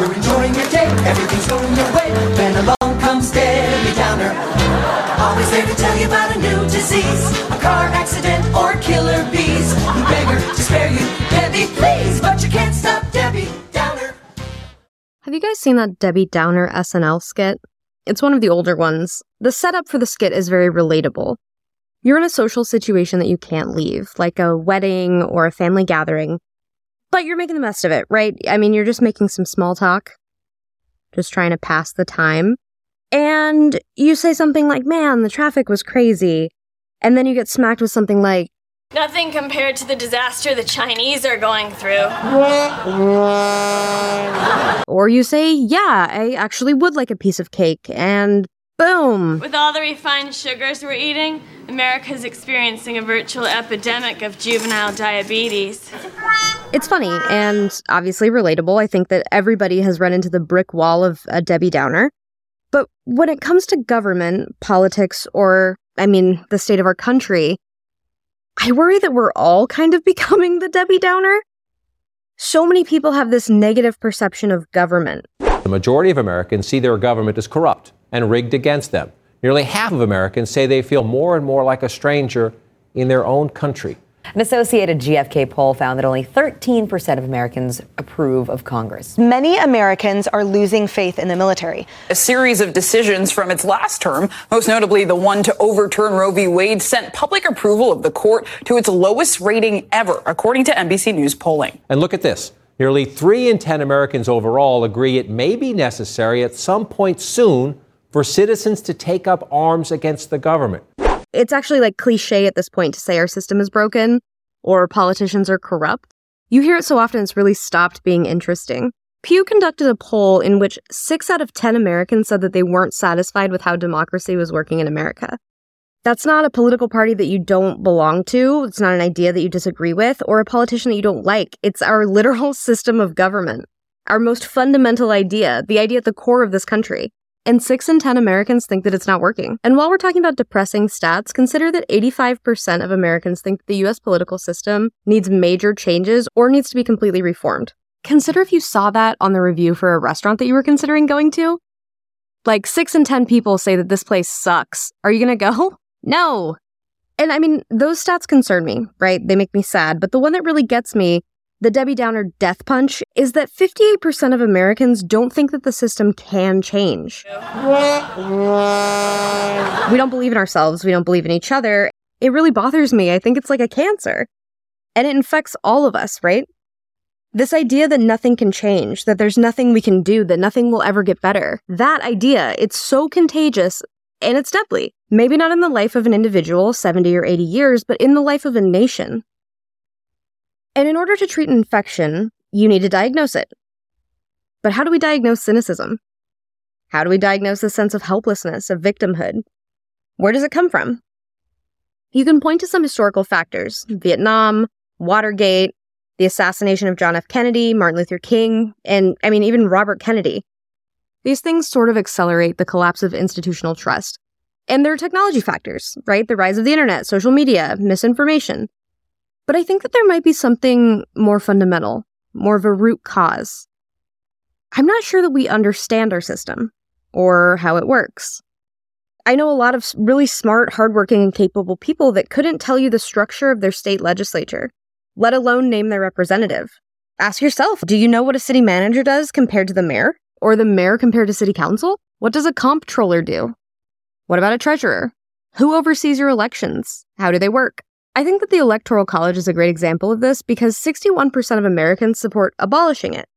You're enjoying your day, everything's going your way. Then along comes Debbie Downer. Always there to tell you about a new disease, a car accident, or killer bees. You beg her to spare you, Debbie, please, but you can't stop Debbie Downer. Have you guys seen that Debbie Downer SNL skit? It's one of the older ones. The setup for the skit is very relatable. You're in a social situation that you can't leave, like a wedding or a family gathering, but you're making the best of it, right? I mean, you're just making some small talk, just trying to pass the time. And you say something like, man, the traffic was crazy. And then you get smacked with something like, Nothing compared to the disaster the Chinese are going through. or you say, yeah, I actually would like a piece of cake. And boom. With all the refined sugars we're eating, America's experiencing a virtual epidemic of juvenile diabetes. It's funny and obviously relatable. I think that everybody has run into the brick wall of a Debbie Downer. But when it comes to government, politics, or, I mean, the state of our country, I worry that we're all kind of becoming the Debbie Downer. So many people have this negative perception of government. The majority of Americans see their government as corrupt and rigged against them. Nearly half of Americans say they feel more and more like a stranger in their own country. An Associated GFK poll found that only 13% of Americans approve of Congress. Many Americans are losing faith in the military. A series of decisions from its last term, most notably the one to overturn Roe v. Wade, sent public approval of the court to its lowest rating ever, according to NBC News polling. And look at this. Nearly 3 in 10 Americans overall agree it may be necessary at some point soon for citizens to take up arms against the government it's actually like cliche at this point to say our system is broken or politicians are corrupt. You hear it so often, it's really stopped being interesting. Pew conducted a poll in which six out of 10 Americans said that they weren't satisfied with how democracy was working in America. That's not a political party that you don't belong to. It's not an idea that you disagree with or a politician that you don't like. It's our literal system of government, our most fundamental idea, the idea at the core of this country. And 6 in 10 Americans think that it's not working. And while we're talking about depressing stats, consider that 85% of Americans think the US political system needs major changes or needs to be completely reformed. Consider if you saw that on the review for a restaurant that you were considering going to. Like 6 in 10 people say that this place sucks. Are you going to go? No. And I mean, those stats concern me, right? They make me sad. But the one that really gets me the Debbie Downer death punch is that 58% of Americans don't think that the system can change. we don't believe in ourselves, we don't believe in each other. It really bothers me. I think it's like a cancer. And it infects all of us, right? This idea that nothing can change, that there's nothing we can do, that nothing will ever get better. That idea, it's so contagious and it's deadly. Maybe not in the life of an individual, 70 or 80 years, but in the life of a nation. And in order to treat an infection, you need to diagnose it. But how do we diagnose cynicism? How do we diagnose the sense of helplessness, of victimhood? Where does it come from? You can point to some historical factors Vietnam, Watergate, the assassination of John F. Kennedy, Martin Luther King, and I mean, even Robert Kennedy. These things sort of accelerate the collapse of institutional trust. And there are technology factors, right? The rise of the internet, social media, misinformation. But I think that there might be something more fundamental, more of a root cause. I'm not sure that we understand our system or how it works. I know a lot of really smart, hardworking, and capable people that couldn't tell you the structure of their state legislature, let alone name their representative. Ask yourself do you know what a city manager does compared to the mayor? Or the mayor compared to city council? What does a comptroller do? What about a treasurer? Who oversees your elections? How do they work? I think that the Electoral College is a great example of this because 61% of Americans support abolishing it.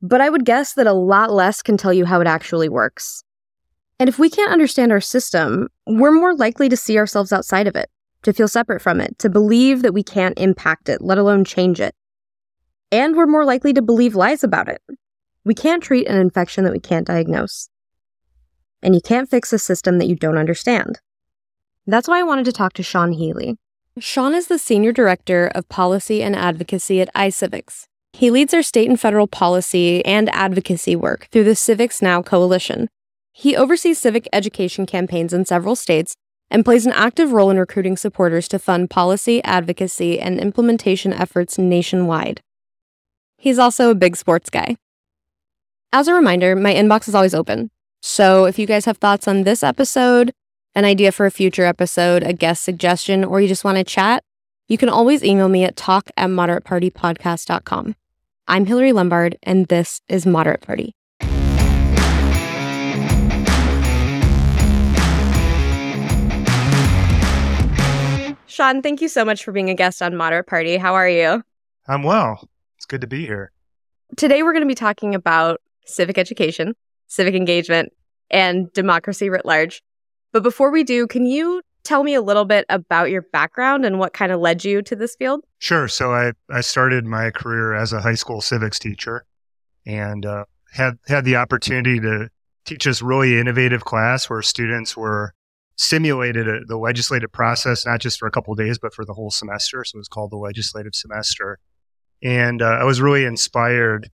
But I would guess that a lot less can tell you how it actually works. And if we can't understand our system, we're more likely to see ourselves outside of it, to feel separate from it, to believe that we can't impact it, let alone change it. And we're more likely to believe lies about it. We can't treat an infection that we can't diagnose. And you can't fix a system that you don't understand. That's why I wanted to talk to Shawn Healy. Shawn is the Senior Director of Policy and Advocacy at iCivics. He leads our state and federal policy and advocacy work through the CivXNow Coalition. He oversees civic education campaigns in several states and plays an active role in recruiting supporters to fund policy, advocacy, and implementation efforts nationwide. He's also a big sports guy. As a reminder, my inbox is always open. So if you guys have thoughts on this episode, an idea for a future episode, a guest suggestion, or you just want to chat, you can always email me at talk at moderatepartypodcast.com. I'm Hillary Lombard, and this is Moderate Party. Shawn, thank you so much for being a guest on Moderate Party. How are you? I'm well. It's good to be here. Today, we're going to be talking about civic education, civic engagement, and democracy writ large. But before we do, can you tell me a little bit about your background and what kind of led you to this field? Sure. So I, I started my career as a high school civics teacher and uh, had had the opportunity to teach this really innovative class where students were simulated a, the legislative process, not just for a couple days, but for the whole semester. So it was called the legislative semester. And uh, I was really inspired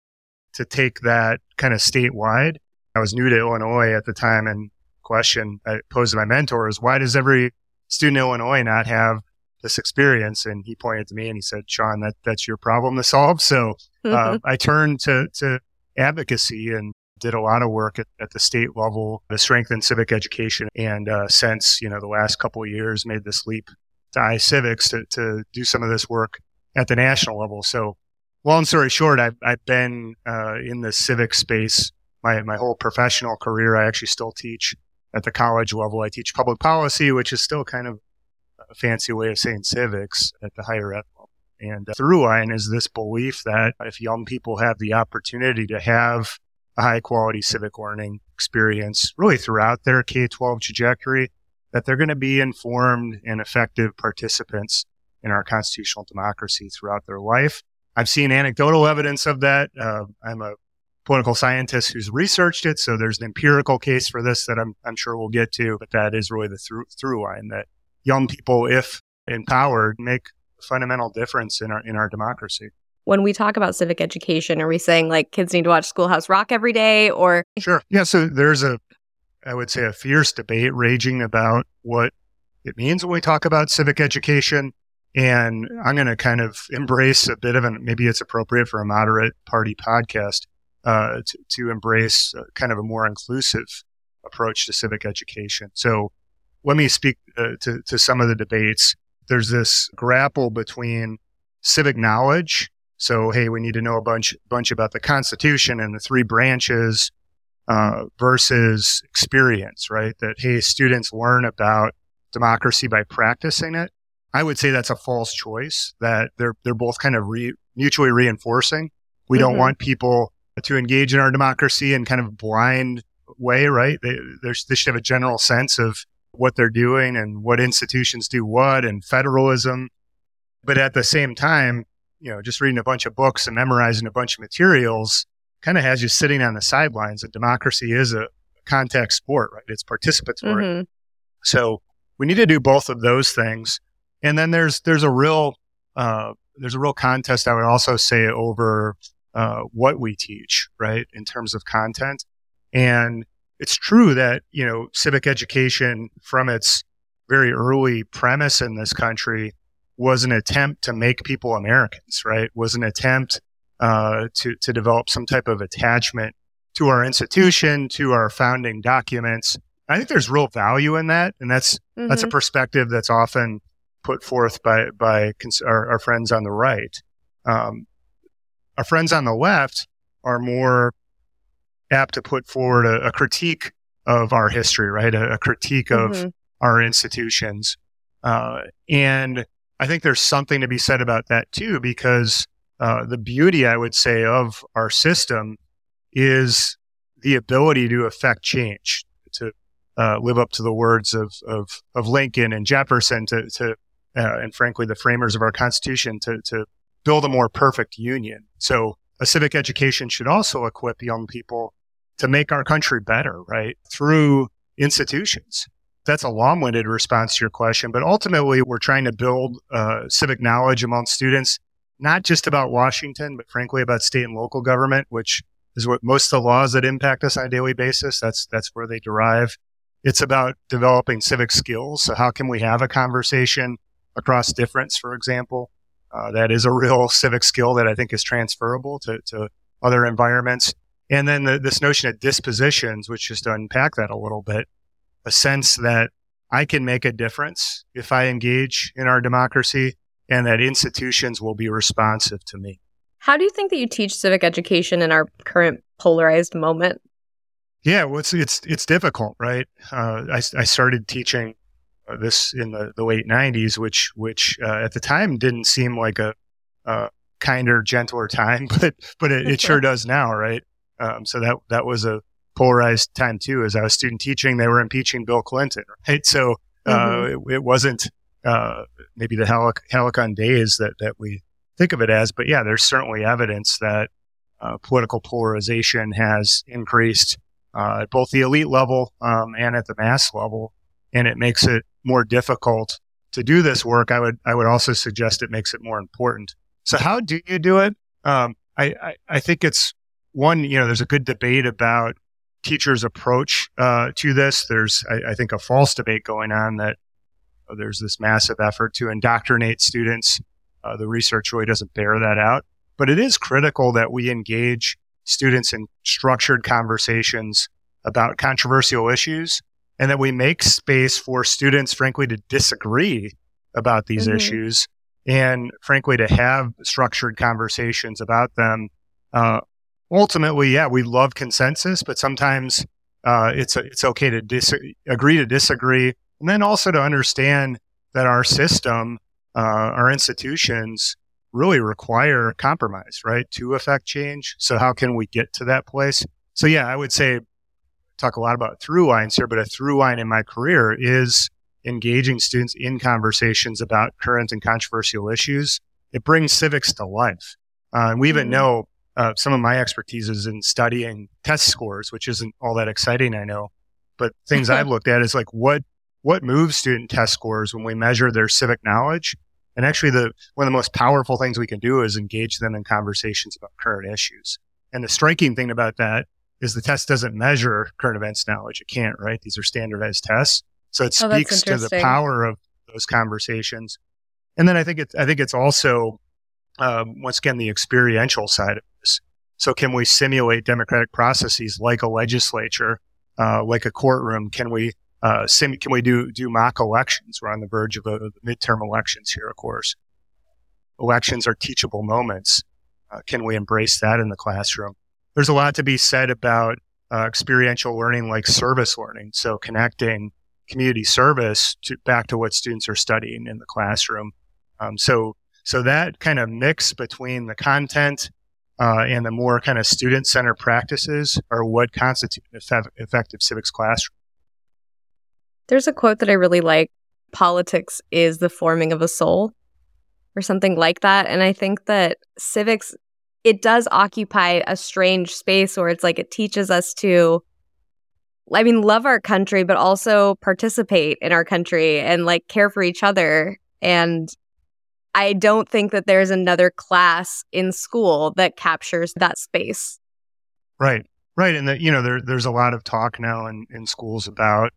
to take that kind of statewide. I was new to Illinois at the time, and question I posed to my mentor is why does every student in Illinois not have this experience? And he pointed to me and he said, Shawn, that, that's your problem to solve. So uh, I turned to, to advocacy and did a lot of work at, at the state level to strengthen civic education. And uh, since, you know, the last couple of years made this leap to iCivics to, to do some of this work at the national level. So long story short, I've, I've been uh, in the civic space my, my whole professional career. I actually still teach at the college level. I teach public policy, which is still kind of a fancy way of saying civics at the higher ed level. And the through line is this belief that if young people have the opportunity to have a high quality civic learning experience really throughout their K 12 trajectory, that they're going to be informed and effective participants in our constitutional democracy throughout their life. I've seen anecdotal evidence of that. Uh, I'm a political scientist who's researched it, so there's an empirical case for this that I'm, I'm sure we'll get to, but that is really the through, through line that young people, if empowered, make a fundamental difference in our, in our democracy when we talk about civic education, are we saying like kids need to watch Schoolhouse Rock every day or? Sure. Yeah. So there's a, I would say, a fierce debate raging about what it means when we talk about civic education. And I'm going to kind of embrace a bit of an, maybe it's appropriate for a moderate party podcast uh, to, to embrace kind of a more inclusive approach to civic education. So let me speak uh, to, to some of the debates. There's this grapple between civic knowledge so, hey, we need to know a bunch, bunch about the Constitution and the three branches uh, versus experience, right? That, hey, students learn about democracy by practicing it. I would say that's a false choice, that they're, they're both kind of re- mutually reinforcing. We mm-hmm. don't want people to engage in our democracy in kind of a blind way, right? They, they should have a general sense of what they're doing and what institutions do what and federalism. But at the same time, you know, just reading a bunch of books and memorizing a bunch of materials kind of has you sitting on the sidelines. And democracy is a contact sport, right? It's participatory. Mm-hmm. So we need to do both of those things. And then there's there's a real uh, there's a real contest. I would also say over uh, what we teach, right, in terms of content. And it's true that you know civic education from its very early premise in this country was an attempt to make people Americans, right? Was an attempt uh, to to develop some type of attachment to our institution, to our founding documents. I think there's real value in that, and that's mm-hmm. that's a mm-hmm. perspective that's often put forth by by cons- our, our, friends on the right. Um, our friends on the left are more apt to put forward a, a critique of our history, right? A, a critique mm-hmm. of our institutions, uh, and I think there's something to be said about that too, because uh, the beauty, I would say, of our system is the ability to affect change, to uh, live up to the words of, of, of Lincoln and Jefferson, to, to uh, and frankly, the framers of our Constitution, to, to build a more perfect union. So a civic education should also equip young people to make our country better, right? Through institutions that's a long-winded response to your question, but ultimately we're trying to build uh, civic knowledge among students, not just about Washington, but frankly about state and local government, which is what most of the laws that impact us on a daily basis. That's that's where they derive. It's about developing civic skills. So how can we have a conversation across difference, for example? Uh, that is a real civic skill that I think is transferable to, to other environments. And then the, this notion of dispositions, which just to unpack that a little bit, a sense that I can make a difference if I engage in our democracy and that institutions will be responsive to me. How do you think that you teach civic education in our current polarized moment? Yeah, well, it's it's it's difficult, right? Uh, I, I started teaching this in the, the late '90s, which which uh, at the time didn't seem like a, a kinder, gentler time, but but it, it sure does now, right? Um, so that that was a polarized time too. As I was student teaching, they were impeaching Bill Clinton, right? So uh, mm-hmm. it, it, wasn't uh, maybe the Helic- Helicon days that that we think of it as, but yeah, there's certainly evidence that uh, political polarization has increased uh, at both the elite level um, and at the mass level, and it makes it more difficult to do this work. I would I would also suggest it makes it more important. So how do you do it? Um, I, I, I think it's one. You know, there's a good debate about teachers' approach uh, to this. There's I, I, think a false debate going on that there's this massive effort to indoctrinate students. Uh, the research really doesn't bear that out, but it is critical that we engage students in structured conversations about controversial issues and that we make space for students, frankly, to disagree about these mm-hmm. issues and frankly, to have structured conversations about them. Uh, ultimately, yeah, we love consensus, but sometimes uh, it's it's okay to dis- agree to disagree, and then also to understand that our system, uh, our institutions, really require compromise, right, to affect change. So how can we get to that place? So yeah, I would say talk a lot about through lines here, but a through line in my career is engaging students in conversations about current and controversial issues. It brings civics to life. Uh, and we even mm-hmm. know uh, some of my expertise is in studying test scores, which isn't all that exciting, I know. But things I've looked at is like what what moves student test scores when we measure their civic knowledge. And actually, the one of the most powerful things we can do is engage them in conversations about current issues. And the striking thing about that is the test doesn't measure current events knowledge. It can't, right? These are standardized tests. So it oh, speaks to the power of those conversations. And then I think it's, I think it's also, um, once again, the experiential side of this. So can we simulate democratic processes like a legislature, uh, like a courtroom? Can we, uh, sim- can we do, do mock elections? We're on the verge of, a, midterm elections here, of course. Elections are teachable moments. Uh, can we embrace that in the classroom? There's a lot to be said about uh, experiential learning like service learning. So connecting community service to back to what students are studying in the classroom. Um, so, so that kind of mix between the content uh, and the more kind of student centered practices are what constitute an effective civics classroom. There's a quote that I really like politics is the forming of a soul, or something like that. And I think that civics, it does occupy a strange space where it's like it teaches us to I mean, love our country, but also participate in our country and like care for each other. And I don't think that there's another class in school that captures that space. Right. Right. And that, you know, there, there's a lot of talk now in, in schools about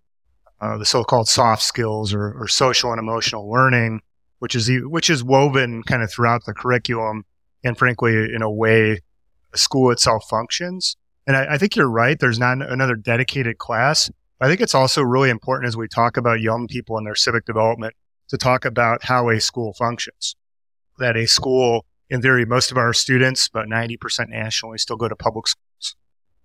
uh, the so-called soft skills or, or social and emotional learning, which is, which is woven kind of throughout the curriculum and frankly, in a way, school itself functions. And I, I think you're right. There's not another dedicated class. I think it's also really important as we talk about young people and their civic development to talk about how a school functions. That a school, in theory, most of our students, about 90% nationally, still go to public schools.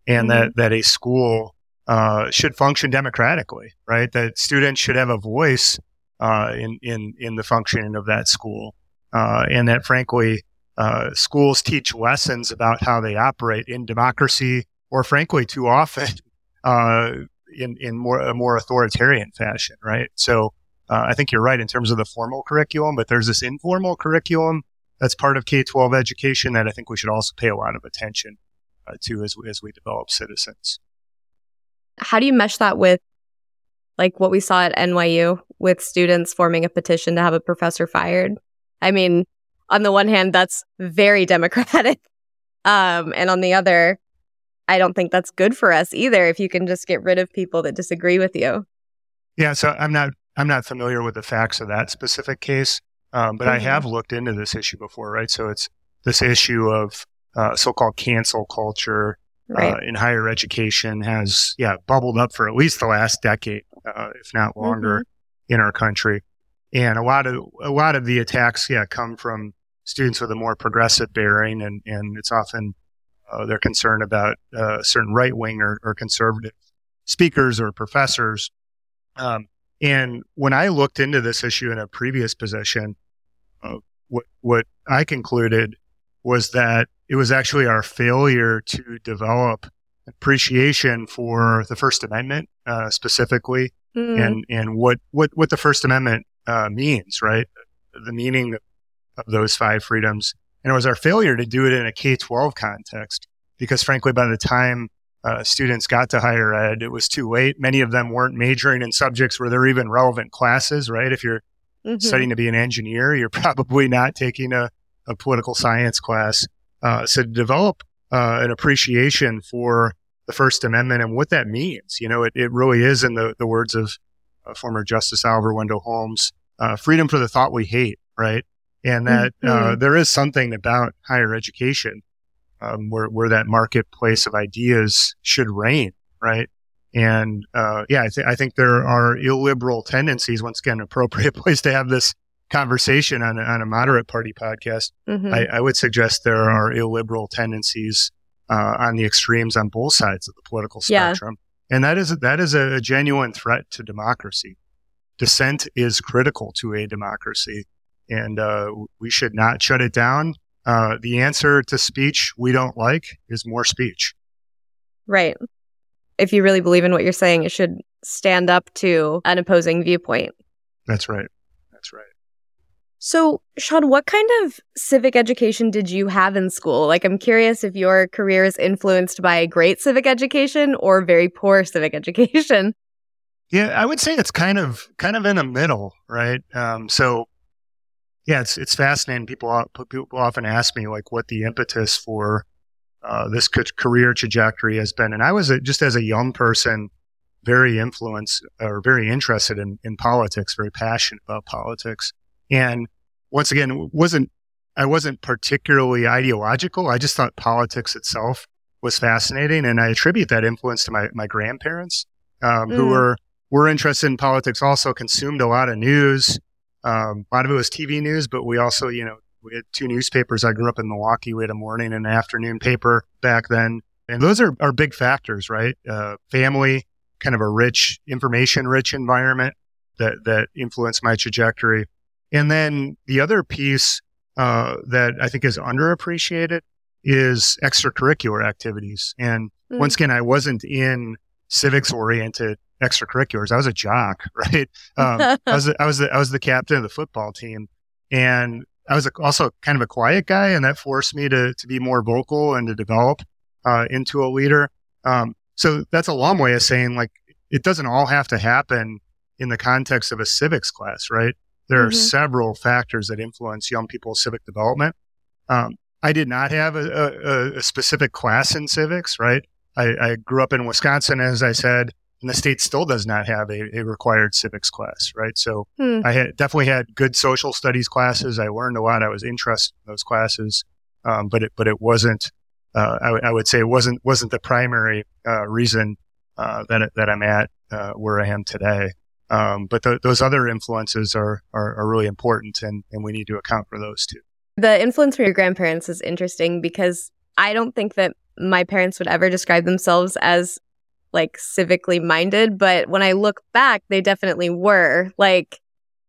And mm-hmm. that, that a school uh, should function democratically, right? That students should have a voice uh, in, in, in the functioning of that school. Uh, and that, frankly, uh, schools teach lessons about how they operate in democracy or frankly, too often, uh, in, in more, a more authoritarian fashion, right? So, uh, I think you're right in terms of the formal curriculum, but there's this informal curriculum that's part of K 12 education that I think we should also pay a lot of attention uh, to as, as we develop citizens. How do you mesh that with like what we saw at NYU with students forming a petition to have a professor fired? I mean, on the one hand, that's very democratic. Um, and on the other, I don't think that's good for us either if you can just get rid of people that disagree with you. Yeah, so I'm not I'm not familiar with the facts of that specific case, um, but mm-hmm. I have looked into this issue before, right? So it's this issue of uh, so-called cancel culture Right. uh, in higher education has, yeah, bubbled up for at least the last decade, uh, if not longer, in our country. And a lot of a lot of the attacks, yeah, come from students with a more progressive bearing, and and it's often uh, they're concerned about uh, certain right wing or, or conservative speakers or professors. Um, and when I looked into this issue in a previous position, uh, what what I concluded was that it was actually our failure to develop appreciation for the First Amendment uh, specifically, Mm. and and what what what the First Amendment uh, means, right? The meaning of those five freedoms, and it was our failure to do it in a K twelve context, because frankly, by the time uh, students got to higher ed, it was too late. Many of them weren't majoring in subjects where they're even relevant classes, right? If you're Mhm. studying to be an engineer, you're probably not taking a, a political science class. Uh, so to develop uh, an appreciation for the First Amendment and what that means, you know, it, it really is, in the, the words of uh, former Justice Oliver Wendell Holmes, uh, freedom for the thought we hate, right? And that uh, Mhm. there is something about higher education um, where, where that marketplace of ideas should reign, right? And uh, yeah, I, th- I think there are illiberal tendencies. Once again, appropriate place to have this conversation on a, on a moderate party podcast. Mhm. I, I would suggest there are illiberal tendencies uh, on the extremes on both sides of the political spectrum, and that is that is a, genuine threat to democracy. Dissent is critical to a democracy, and uh, we should not shut it down. Uh, the answer to speech we don't like is more speech. Right. If you really believe in what you're saying, it should stand up to an opposing viewpoint. That's right. So, Shawn, what kind of civic education did you have in school? Like, I'm curious if your career is influenced by great civic education or very poor civic education. Yeah, I would say it's kind of kind of in the middle, right? Um, so, yeah, it's it's fascinating. People people often ask me like what the impetus for uh, this career trajectory has been, and I was a, just as a young person very influenced or very interested in in politics, very passionate about politics, and once again, wasn't I wasn't particularly ideological. I just thought politics itself was fascinating, and I attribute that influence to my my grandparents, um, who Mm. were were interested in politics. Also consumed a lot of news. Um, a lot of it was TV news, but we also, you know, we had two newspapers. I grew up in Milwaukee. We had a morning and an afternoon paper back then, and those are are big factors, right? Uh, family, kind of a rich, information rich environment that that influenced my trajectory. And then the other piece uh, that I think is underappreciated is extracurricular activities. And Mm. once again, I wasn't in civics oriented extracurriculars. I was a jock, right? Um, I was the, I was the, I was the captain of the football team, and I was a, also kind of a quiet guy, and that forced me to to be more vocal and to develop uh, into a leader. Um, so that's a long way of saying like it doesn't all have to happen in the context of a civics class, right? There are Mhm. several factors that influence young people's civic development. Um, I did not have a, a, a specific class in civics, right? I, I grew up in Wisconsin, as I said, and the state still does not have a, a required civics class, right? So Hmm. I had definitely had good social studies classes. I learned a lot. I was interested in those classes, um, but it but it wasn't. Uh, I, w- I would say it wasn't wasn't the primary uh, reason uh, that that I'm at uh, where I am today. Um, but th- those other influences are, are are really important, and and we need to account for those too. The influence from your grandparents is interesting because I don't think that my parents would ever describe themselves as like civically minded, but when I look back, they definitely were. Like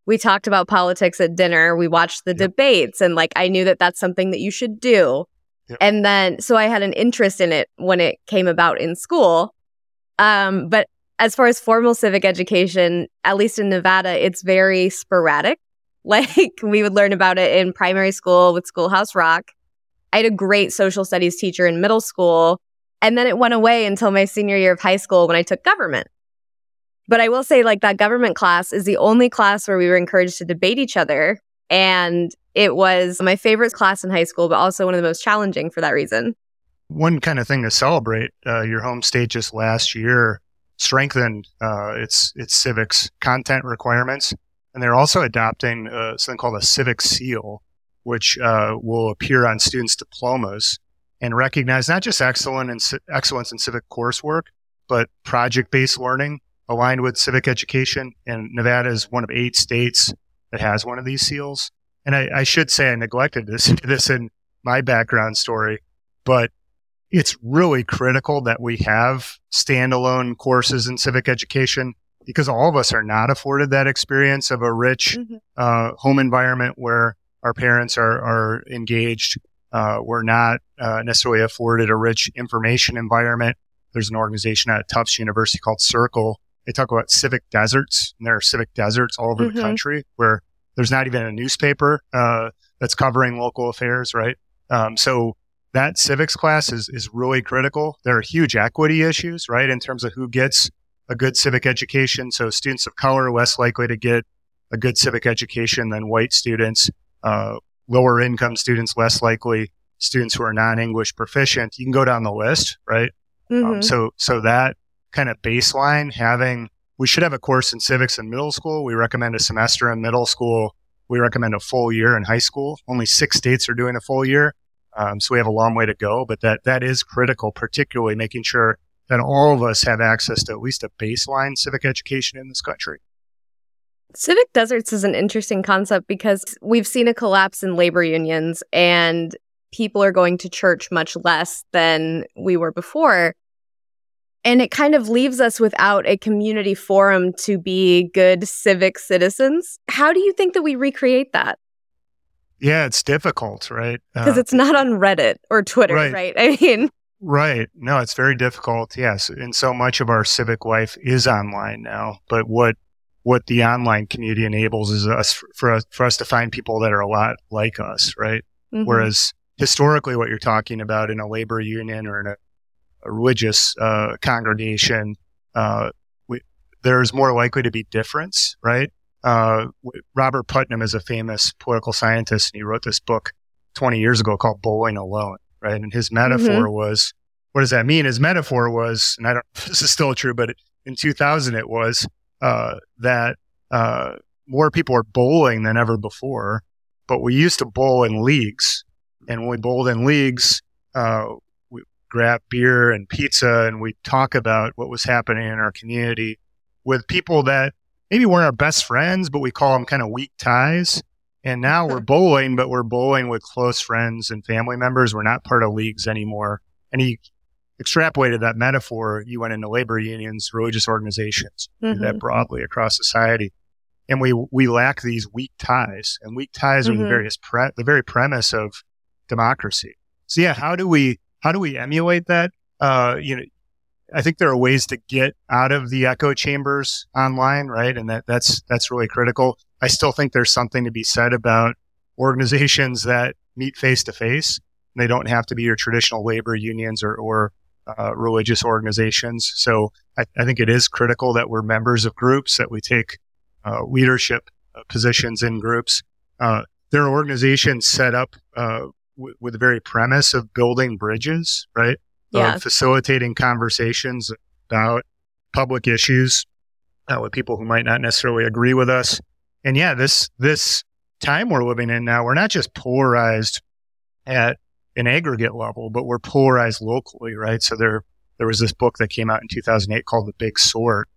we talked about politics at dinner, we watched the Yep. debates, and like I knew that that's something that you should do. Yep. And then so I had an interest in it when it came about in school. Um, but as far as formal civic education, at least in Nevada, it's very sporadic. Like we would learn about it in primary school with Schoolhouse Rock. I had a great social studies teacher in middle school, and then it went away until my senior year of high school when I took government. But I will say, like, that government class is the only class where we were encouraged to debate each other. And it was my favorite class in high school, but also one of the most challenging for that reason. One kind of thing to celebrate: uh, your home state just last year strengthened uh, its its civics content requirements, and they're also adopting uh, something called a civic seal, which uh, will appear on students' diplomas. and recognize not just excellent and excellence in civic coursework, but project based learning aligned with civic education. And Nevada is one of eight states that has one of these seals. And I, I should say I neglected this, this in my background story, but it's really critical that we have standalone courses in civic education because all of us are not afforded that experience of a rich mm-hmm. uh, home environment where our parents are, are engaged. Uh, we're not uh, necessarily afforded a rich information environment. There's an organization at Tufts University called Circle. They talk about civic deserts, and there are civic deserts all over mm-hmm. the country where there's not even a newspaper uh, that's covering local affairs, right? Um, so that civics class is is really critical. There are huge equity issues, right, in terms of who gets a good civic education. So students of color are less likely to get a good civic education than white students. Uh, lower income students less likely. Students who are non-English proficient. You can go down the list, right? Um, mm-hmm. Um, so so that kind of baseline having we should have a course in civics in middle school. We recommend a semester in middle school. We recommend a full year in high school. Only six states are doing a full year. Um, so we have a long way to go, but that, that is critical, particularly making sure that all of us have access to at least a baseline civic education in this country. Civic deserts is an interesting concept because we've seen a collapse in labor unions and people are going to church much less than we were before. And it kind of leaves us without a community forum to be good civic citizens. How do you think that we recreate that? Yeah, it's difficult, right? Because uh, it's not on Reddit or Twitter, right. right? I mean, right. No, it's very difficult. Yes. And so much of our civic life is online now. But what what the online community enables is us for us for us to find people that are a lot like us, right? Mm-hmm. Whereas historically, what you're talking about in a labor union or in a a religious uh, congregation, uh, we, there's more likely to be difference, right? Uh, Robert Putnam is a famous political scientist, and he wrote this book 20 years ago called Bowling Alone, right? And his metaphor mm-hmm. was, what does that mean? His metaphor was, and I don't, this is still true, but in 2000 it was uh, that uh, more people are bowling than ever before, but we used to bowl in leagues, and when we bowled in leagues, uh, we grab beer and pizza and we talk about what was happening in our community with people that maybe weren't our best friends, but we call them kind of weak ties. And now we're bowling, but we're bowling with close friends and family members. We're not part of leagues anymore. And he extrapolated that metaphor. You went into labor unions, religious organizations, mm-hmm. that broadly across society. And we, we lack these weak ties and weak ties mm-hmm. are the various pre- the very premise of democracy. So yeah, how do we how do we emulate that? Uh, you know, I think there are ways to get out of the echo chambers online, right? And that that's that's really critical. I still think there's something to be said about organizations that meet face to face. They don't have to be your traditional labor unions or, or uh, religious organizations. So I, I, think it is critical that we're members of groups, that we take uh, leadership uh, positions in groups. Uh, there are organizations set up uh, w- with the very premise of building bridges, right? Yeah. Of facilitating conversations about public issues uh, with people who might not necessarily agree with us. And yeah, this this time we're living in now, we're not just polarized at an aggregate level, but we're polarized locally, right? So there there was this book that came out in 2008 called The Big Sort.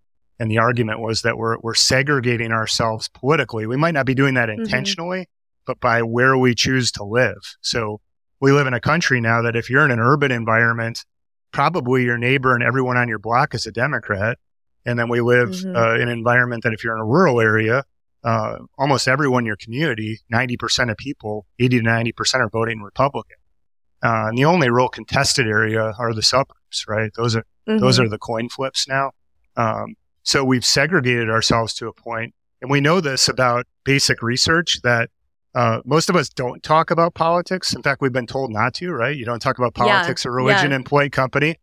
And the argument was that we're, we're segregating ourselves politically. We might not be doing that mm-hmm. intentionally, mm-hmm but by where we choose to live. So we live in a country now that if you're in an urban environment, probably your neighbor and everyone on your block is a Democrat. And then we live mm-hmm. uh, in an environment that if you're in a rural area, uh, almost everyone in your community, 90% of people, 80 to 90% are voting Republican. Uh, and the only real contested area are the suburbs, right? Those are, mm-hmm. those are the coin flips now. Um, so we've segregated ourselves to a point, and we know this about basic research that uh, most of us don't talk about politics. In fact, we've been told not to, right? You don't talk about politics yeah, or religion yeah. in polite company.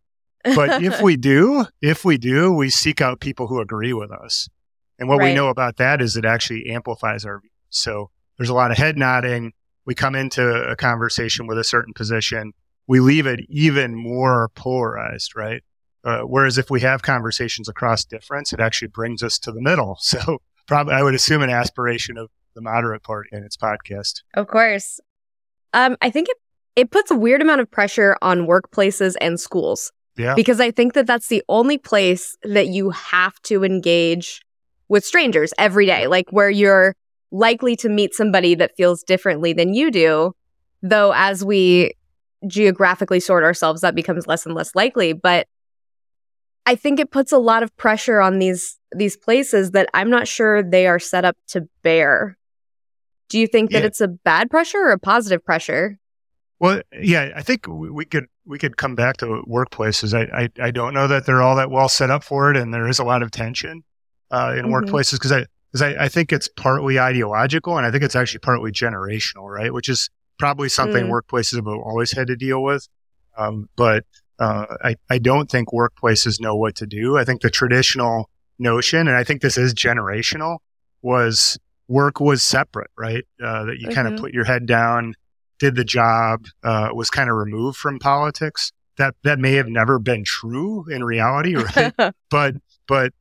But if we do, if we do, we seek out people who agree with us. And what right. we know about that is it actually amplifies our views. So there's a lot of head nodding. We come into a conversation with a certain position. We leave it even more polarized, right? Uh, whereas if we have conversations across difference, it actually brings us to the middle. So probably I would assume an aspiration of the moderate part in its podcast. Of course. Um, I think it it puts a weird amount of pressure on workplaces and schools Yeah. because I think that that's the only place that you have to engage with strangers every day, like where you're likely to meet somebody that feels differently than you do. Though, as we geographically sort ourselves, that becomes less and less likely. But I think it puts a lot of pressure on these these places that I'm not sure they are set up to bear. Do you think that Yeah. it's a bad pressure or a positive pressure? Well, yeah, I think we we could we could come back to workplaces. I I, I don't know that they're all that well set up for it, and there is a lot of tension uh, in Mhm. workplaces because I because I, I think it's partly ideological, and I think it's actually partly generational, right? Which is probably something Mm. workplaces have always had to deal with. Um, but uh, I I don't think workplaces know what to do. I think the traditional notion, and I think this is generational, was work was separate, right? Uh, that you kind Mhm. of put your head down, did the job, uh, was kind of removed from politics. That that may have never been true in reality, right? but but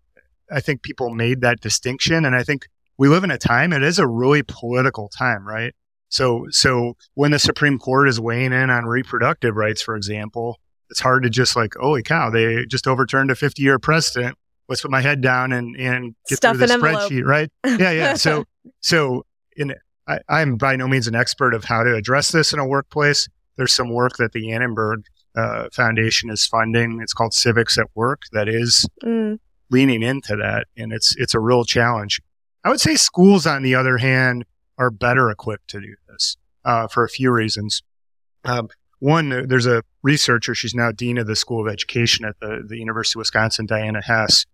I think people made that distinction, and I think we live in a time. It is a really political time, right? So so when the Supreme Court is weighing in on reproductive rights, for example, it's hard to just like, holy cow, they just overturned a 50 year precedent. Let's put my head down and and get Stuff through the spreadsheet, right? Yeah, yeah. So so in I, I'm by no means an expert of how to address this in a workplace. There's some work that the Annenberg uh, Foundation is funding. It's called Civics at Work. That is Mm. leaning into that, and it's it's a real challenge. I would say schools, on the other hand, are better equipped to do this uh, for a few reasons. Um, one, there's a researcher. She's now dean of the School of Education at the, the University of Wisconsin, Diana Hess,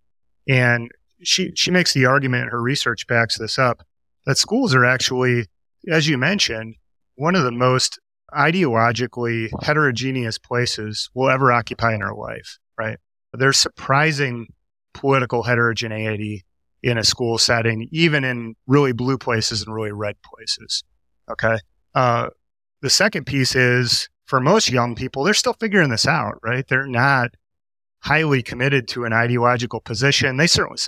and she she makes the argument. Her research backs this up that schools are actually, as you mentioned, one of the most ideologically heterogeneous places we'll ever occupy in our life. Right? There's surprising political heterogeneity in a school setting, even in really blue places and really red places. Okay. Uh, the second piece is for most young people, they're still figuring this out, right? They're not highly committed to an ideological position. They certainly,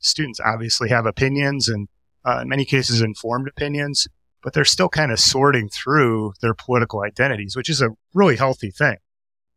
students obviously have opinions and uh, in many cases informed opinions, but they're still kind of sorting through their political identities, which is a really healthy thing.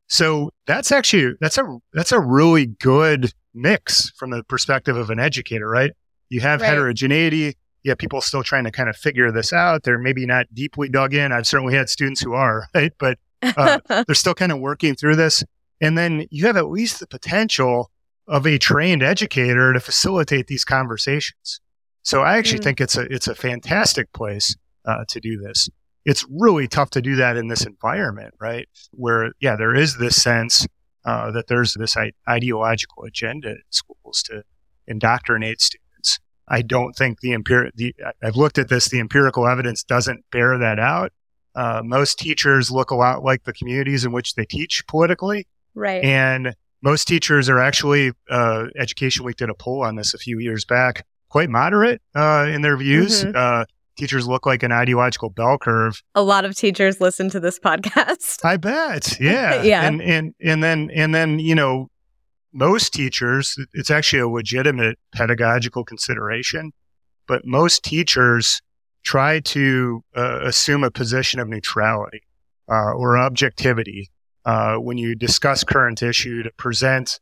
So that's actually that's a that's a really good mix from the perspective of an educator, right? You have Right. heterogeneity. You have people still trying to kind of figure this out. They're maybe not deeply dug in. I've certainly had students who are, right? But uh, they're still kind of working through this. And then you have at least the potential of a trained educator to facilitate these conversations. So I actually Mm. think it's a it's a fantastic place uh, to do this. It's really tough to do that in this environment, right? Where yeah, there is this sense uh, that there's this I- ideological agenda in schools to indoctrinate students. I don't think the empir- the I've looked at this. The empirical evidence doesn't bear that out. Uh, most teachers look a lot like the communities in which they teach politically, right. and most teachers are actually. Uh, Education Week did a poll on this a few years back. Quite moderate uh, in their views. Mhm. Uh, teachers look like an ideological bell curve. a lot of teachers listen to this podcast. I bet. Yeah. Yeah. And and and then and then, you know, most teachers, it's actually a legitimate pedagogical consideration, but most teachers try to uh, assume a position of neutrality uh, or objectivity uh, when you discuss current issue to present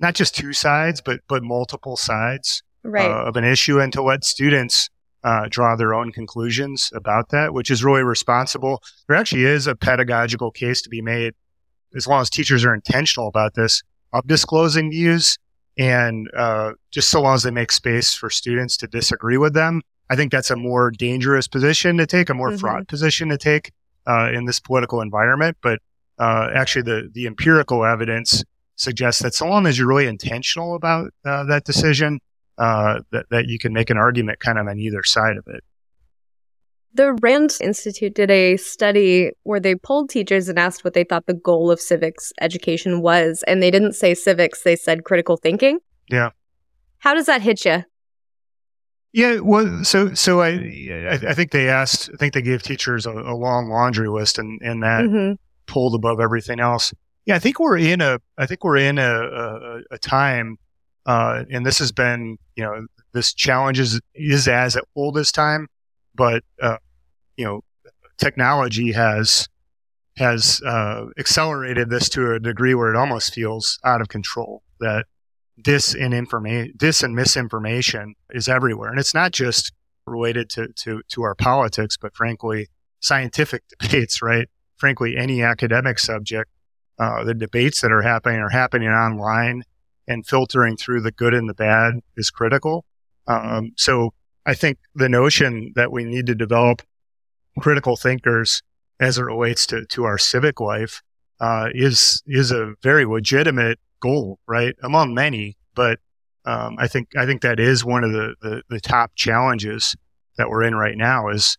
not just two sides, but but multiple sides Right. uh, of an issue and to let students uh, draw their own conclusions about that, which is really responsible. There actually is a pedagogical case to be made, as long as teachers are intentional about this, of disclosing views. And uh, just so long as they make space for students to disagree with them, I think that's a more dangerous position to take, a more Mhm. fraught position to take uh, in this political environment. But uh, actually, the, the empirical evidence suggests that so long as you're really intentional about uh, that decision, uh, that, that you can make an argument kind of on either side of it. The Rand Institute did a study where they polled teachers and asked what they thought the goal of civics education was. And they didn't say civics, they said critical thinking. Yeah. How does that hit you? Yeah, well, so so I I, I think they asked, I think they gave teachers a, a long laundry list, and and that hmm pulled above everything else. Yeah, I think we're in a I think we're in a a, a time, uh, and this has been you know this challenge is is as old as time, but uh, you know technology has has uh, accelerated this to a degree where it almost feels out of control. That this and information, dis and misinformation is everywhere, and it's not just related to to to our politics, but frankly, scientific debates. Right? Frankly, any academic subject, uh, the debates that are happening are happening online, and filtering through the good and the bad is critical. Um, so I think the notion that we need to develop critical thinkers as it relates to, to our civic life uh, is is a very legitimate goal, right? Among many, but um, I think I think that is one of the, the, the top challenges that we're in right now. Is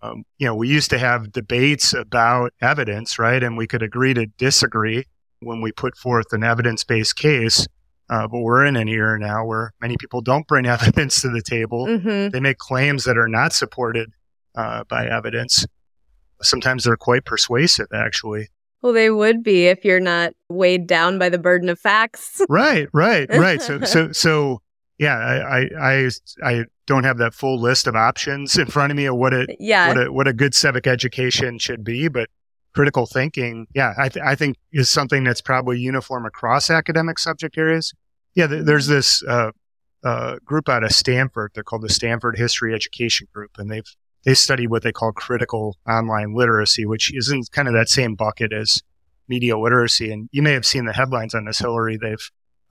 um, you know we used to have debates about evidence, right, and we could agree to disagree when we put forth an evidence based case. Uh, but we're in an era now where many people don't bring evidence to the table. Mm-hmm. They make claims that are not supported uh, by evidence. Sometimes they're quite persuasive, actually. Well, they would be if you're not weighed down by the burden of facts. right, right, right. So, so, so, yeah. I, I, I, I don't have that full list of options in front of me of what it, yeah, what a, what a good civic education should be, but critical thinking, yeah, I, th- I think is something that's probably uniform across academic subject areas. Yeah, th- there's this uh, uh, group out of Stanford. They're called the Stanford History Education Group, and they've they study what they call critical online literacy, which is in kind of that same bucket as media literacy. And you may have seen the headlines on this, Hillary. They've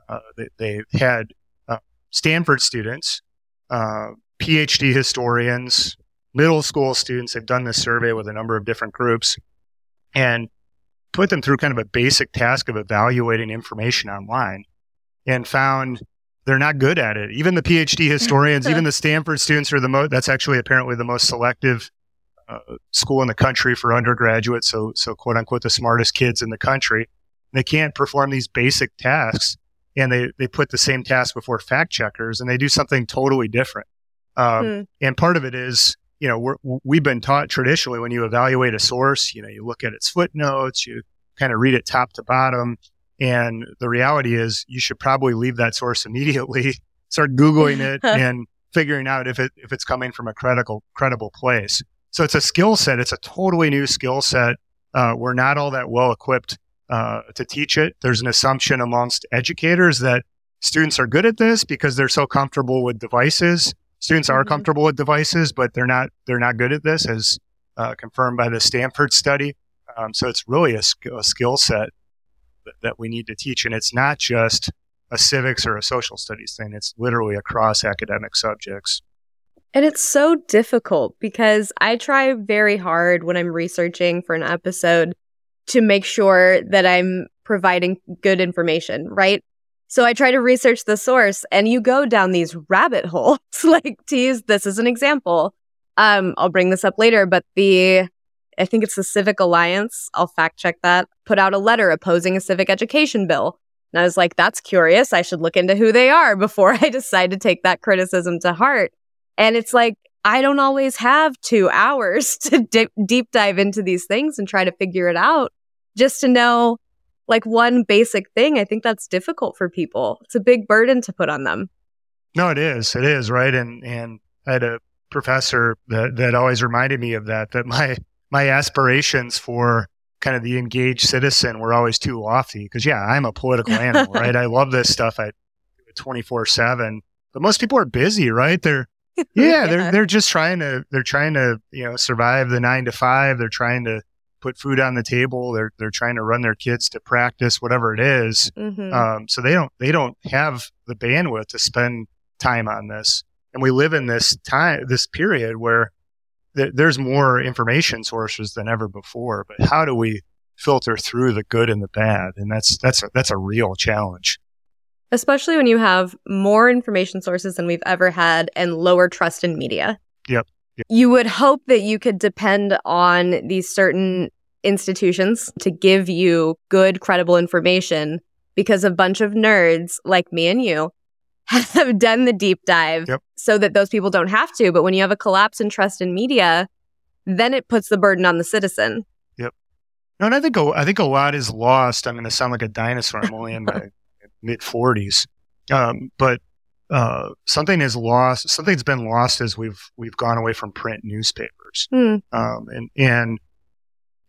uh, they, they've had uh, Stanford students, uh, PhD historians, middle school students. They've done this survey with a number of different groups and put them through kind of a basic task of evaluating information online and found they're not good at it. Even the PhD historians, even the Stanford students are the most, that's actually apparently the most selective uh, school in the country for undergraduates. So, so quote unquote, the smartest kids in the country. They can't perform these basic tasks and they, they put the same task before fact checkers and they do something totally different. Um, Hmm. And part of it is, you know, we're, we've been taught traditionally when you evaluate a source, you know, you look at its footnotes, you kind of read it top to bottom. And the reality is you should probably leave that source immediately, start Googling it and figuring out if it, if it's coming from a credible, credible place. So it's a skill set. It's a totally new skill set. Uh, we're not all that well equipped, uh, to teach it. There's an assumption amongst educators that students are good at this because they're so comfortable with devices. Students are Mhm. comfortable with devices, but they're not, they're not good at this as, uh, confirmed by the Stanford study. Um, so it's really a, a skill set that, that we need to teach. And it's not just a civics or a social studies thing. It's literally across academic subjects. And it's so difficult because I try very hard when I'm researching for an episode to make sure that I'm providing good information, right? So I try to research the source and you go down these rabbit holes, like to use this as an example. Um, I'll bring this up later, but the, I think it's the Civic Alliance. I'll fact check that, put out a letter opposing a civic education bill. And I was like, that's curious. I should look into who they are before I decide to take that criticism to heart. And it's like, I don't always have two hours to dip, deep dive into these things and try to figure it out just to know like one basic thing. I think that's difficult for people. It's a big burden to put on them. No, it is. It is right. And and I had a professor that that always reminded me of that. That my my aspirations for kind of the engaged citizen were always too lofty. Because yeah, I'm a political animal, right? I love this stuff. at twenty four seven. But most people are busy, right? They're yeah, they're they're just trying to they're trying to you know survive the nine to five. They're trying to put food on the table. They're they're trying to run their kids to practice, whatever it is. Mhm. Um, so they don't they don't have the bandwidth to spend time on this. And we live in this time this period where th- there's more information sources than ever before. But how do we filter through the good and the bad? And that's that's a, that's a real challenge. Especially when you have more information sources than we've ever had and lower trust in media. Yep. You would hope that you could depend on these certain institutions to give you good, credible information because a bunch of nerds like me and you have done the deep dive Yep. so that those people don't have to. But when you have a collapse in trust in media, then it puts the burden on the citizen. Yep. No, and I think a, I think a lot is lost. I'm going to sound like a dinosaur. I'm only in my mid 40s, um, but uh, something is lost. Something's been lost as we've we've gone away from print newspapers. Hmm. um, and and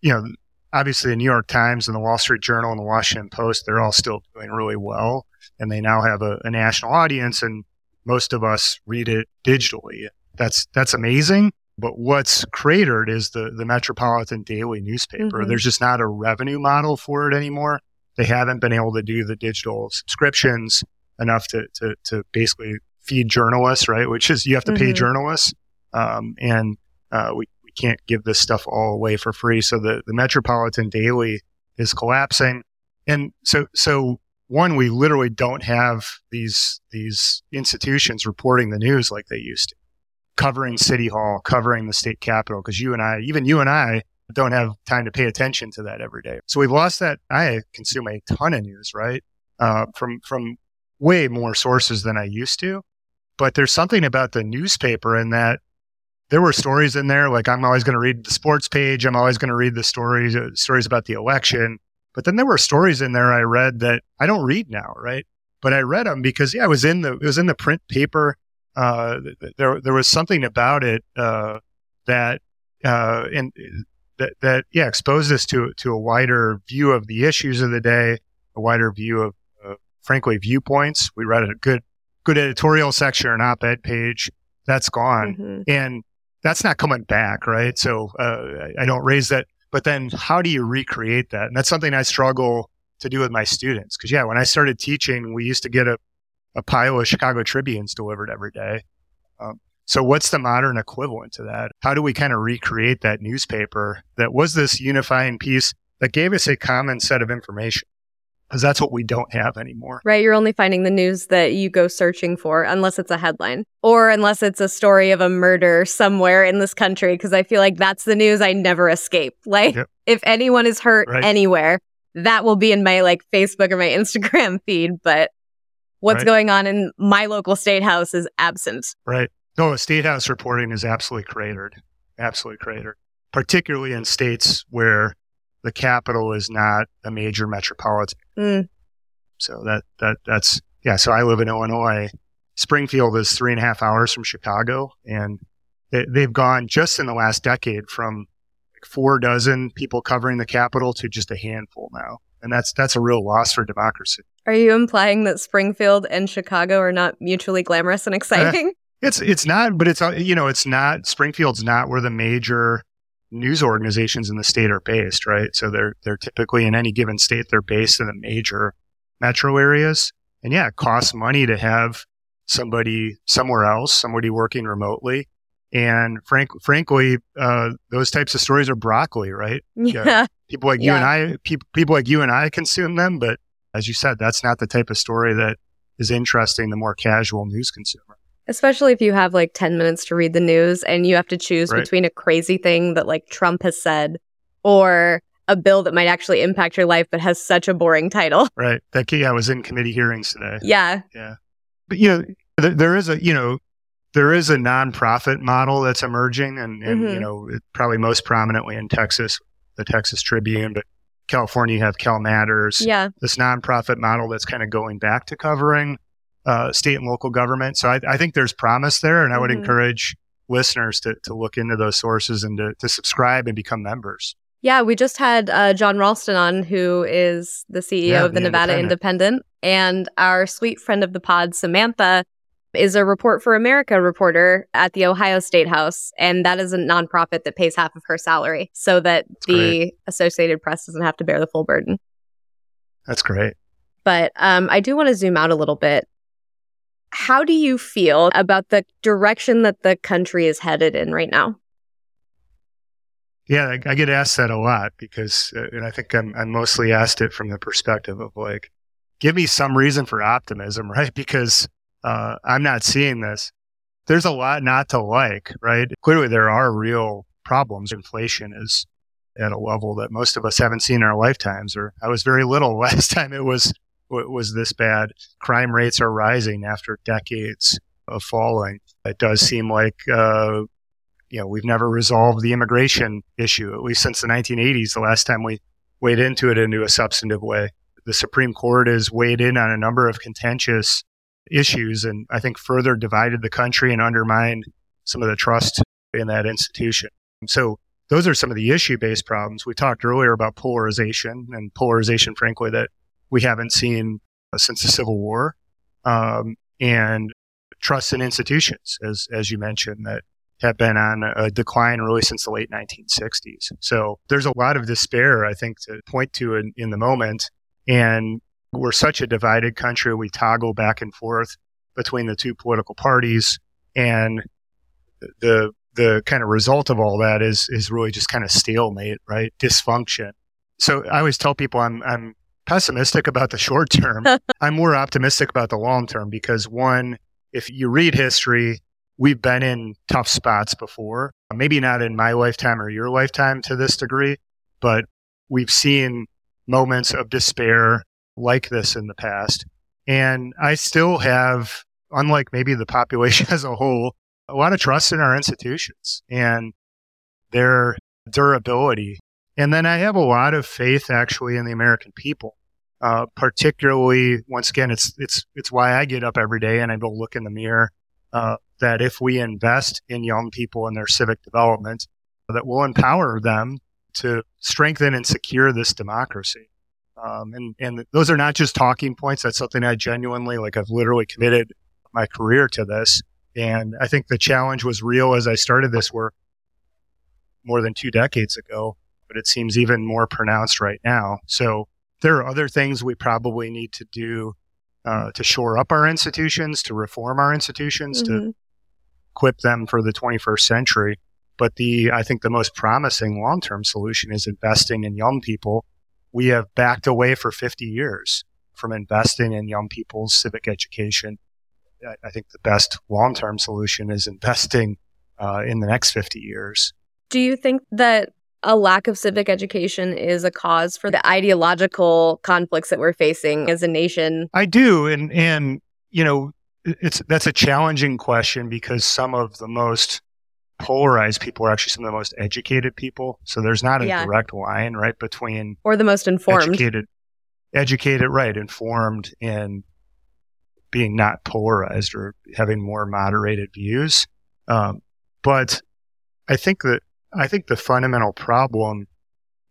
you know obviously the New York Times and the Wall Street Journal and the Washington Post, they're all still doing really well. And they now have a, a national audience and most of us read it digitally. That's, that's amazing. But what's cratered is the, the Metropolitan Daily newspaper. Mhm. There's just not a revenue model for it anymore. They haven't been able to do the digital subscriptions enough to, to, to basically feed journalists, right? Which is you have to pay Mhm. journalists. Um, and uh, we can't give this stuff all away for free. So the, the Metropolitan Daily is collapsing. And so, so one, we literally don't have these, these institutions reporting the news like they used to, covering City Hall, covering the state capitol. Cause you and I, even you and I don't have time to pay attention to that every day. So we've lost that. I consume a ton of news, right? Uh, from, from way more sources than I used to. But there's something about the newspaper in that there were stories in there like I'm always going to read the sports page. I'm always going to read the stories uh, stories about the election. But then there were stories in there I read that I don't read now, right? But I read them because yeah, it was in the it was in the print paper. Uh, th- th- there there was something about it uh, that uh, and that that yeah exposed us to to a wider view of the issues of the day, a wider view of uh, frankly viewpoints. We read a good good editorial section or an op-ed page. That's gone Mhm. and that's not coming back, right? So uh, I don't raise that. But then, how do you recreate that? And that's something I struggle to do with my students. Because yeah, when I started teaching, we used to get a a pile of Chicago Tribunes delivered every day. Um, so what's the modern equivalent to that? How do we kind of recreate that newspaper that was this unifying piece that gave us a common set of information? Because that's what we don't have anymore. Right. You're only finding the news that you go searching for, unless it's a headline or unless it's a story of a murder somewhere in this country. Cause I feel like that's the news I never escape. Like, Yep. if anyone is hurt Right. anywhere, that will be in my like Facebook or my Instagram feed. But what's Right. going on in my local state house is absent. Right. No, state house reporting is absolutely cratered, absolutely cratered, particularly in states where the capital is not a major metropolitan. Mm. So that that that's yeah. So I live in Illinois. Springfield is three and a half hours from Chicago, and they, they've gone just in the last decade from like four dozen people covering the capital to just a handful now, and that's that's a real loss for democracy. Are you implying that Springfield and Chicago are not mutually glamorous and exciting? It's it's not, but it's uh, you know it's not. Springfield's not where the major news organizations in the state are based, right? So they're they're typically in any given state they're based in the major metro areas, and yeah, it costs money to have somebody somewhere else, somebody working remotely, and frank, frankly, uh, those types of stories are broccoli, right? yeah. People like you and I, peop people like you and I consume them, but as you said, that's not the type of story that is interesting the more casual news consumer. Especially if you have like 10 minutes to read the news and you have to choose Right. between a crazy thing that like Trump has said or a bill that might actually impact your life but has such a boring title. Right. That yeah, I was in committee hearings today. Yeah. Yeah. But you know, th- there is a you know, there is a nonprofit model that's emerging, and and Mhm. you know, it, probably most prominently in Texas, the Texas Tribune, but California, you have CalMatters. Yeah. This nonprofit model that's kind of going back to covering uh, state and local government. So I, I think there's promise there, and I would Mhm. encourage listeners to to look into those sources and to, to subscribe and become members. Yeah, we just had uh, Jon Ralston on, who is the CEO Yeah, of the, the Nevada Independent. And our sweet friend of the pod, Samantha, is a Report for America reporter at the Ohio State House. And that is a nonprofit that pays half of her salary so that the Associated Press doesn't have to bear the full burden. That's great. But um, I do want to zoom out a little bit. How do you feel about the direction that the country is headed in right now? Yeah, I, get asked that a lot because, uh, and I think I'm, I'm mostly asked it from the perspective of like, give me some reason for optimism, right? Because uh, I'm not seeing this. There's a lot not to like, right? Clearly, there are real problems. Inflation is at a level that most of us haven't seen in our lifetimes, or I was very little last time it was was this bad. Crime rates are rising after decades of falling. It does seem like uh, you know, we've never resolved the immigration issue, at least since the 1980s, the last time we weighed into it into a substantive way. The Supreme Court has weighed in on a number of contentious issues and I think further divided the country and undermined some of the trust in that institution. So those are some of the issue based problems. We talked earlier about polarization and polarization, frankly, that we haven't seen since the Civil War, um, and trust in institutions, as as you mentioned, that have been on a decline really since the late 1960s. So there's a lot of despair, I think, to point to in, in the moment. And we're such a divided country. We toggle back and forth between the two political parties. And the the kind of result of all that is is really just kind of stalemate, right? Dysfunction. So I always tell people I'm I'm pessimistic about the short term. I'm more optimistic about the long term because one, if you read history, we've been in tough spots before. Maybe not in my lifetime or your lifetime to this degree, but we've seen moments of despair like this in the past. And I still have, unlike maybe the population as a whole, a lot of trust in our institutions and their durability. And then I have a lot of faith actually in the American people. Uh, particularly, once again, it's it's it's why I get up every day and I go look in the mirror. Uh, that if we invest in young people and their civic development, that will empower them to strengthen and secure this democracy. Um, and and those are not just talking points. That's something I genuinely like. I've literally committed my career to this. And I think the challenge was real as I started this work more than two decades ago, but it seems even more pronounced right now. So there are other things we probably need to do uh, to shore up our institutions, to reform our institutions, mm-hmm. to equip them for the 21st century. But the, I think the most promising long-term solution is investing in young people. We have backed away for 50 years from investing in young people's civic education I think the best long term solution is investing uh, in the next 50 years. Do you think that a lack of civic education is a cause for the ideological conflicts that we're facing as a nation? I do. And, and, you know, it's, that's a challenging question because some of the most polarized people are actually some of the most educated people. So there's not a yeah. direct line, right, between or the most informed, educated, educated, right, informed, and being not polarized or having more moderated views. Um, but I think that I think the fundamental problem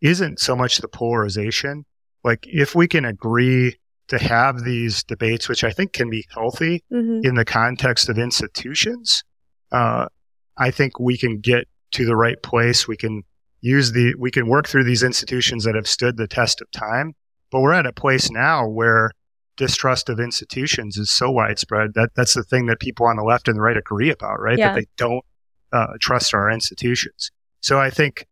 isn't so much the polarization. Like if we can agree to have these debates, which I think can be healthy mm-hmm. in the context of institutions, uh, I think we can get to the right place. We can use the we can work through these institutions that have stood the test of time. But we're at a place now where distrust of institutions is so widespread that that's the thing that people on the left and the right agree about, right? Yeah. That they don't uh, trust our institutions. So I think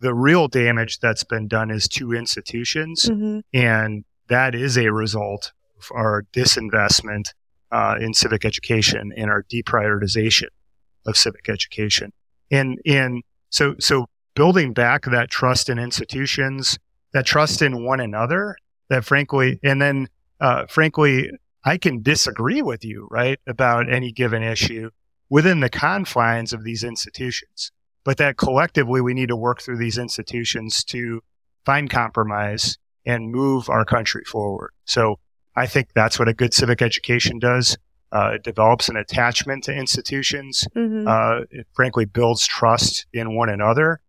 the real damage that's been done is to institutions, mm-hmm. and that is a result of our disinvestment uh, in civic education and our deprioritization of civic education. And and so so building back that trust in institutions, that trust in one another, that frankly, and then uh, frankly, I can disagree with you, right, about any given issue within the confines of these institutions. But that collectively, we need to work through these institutions to find compromise and move our country forward. So I think that's what a good civic education does. Uh, it develops an attachment to institutions. Mm-hmm. Uh, it frankly builds trust in one another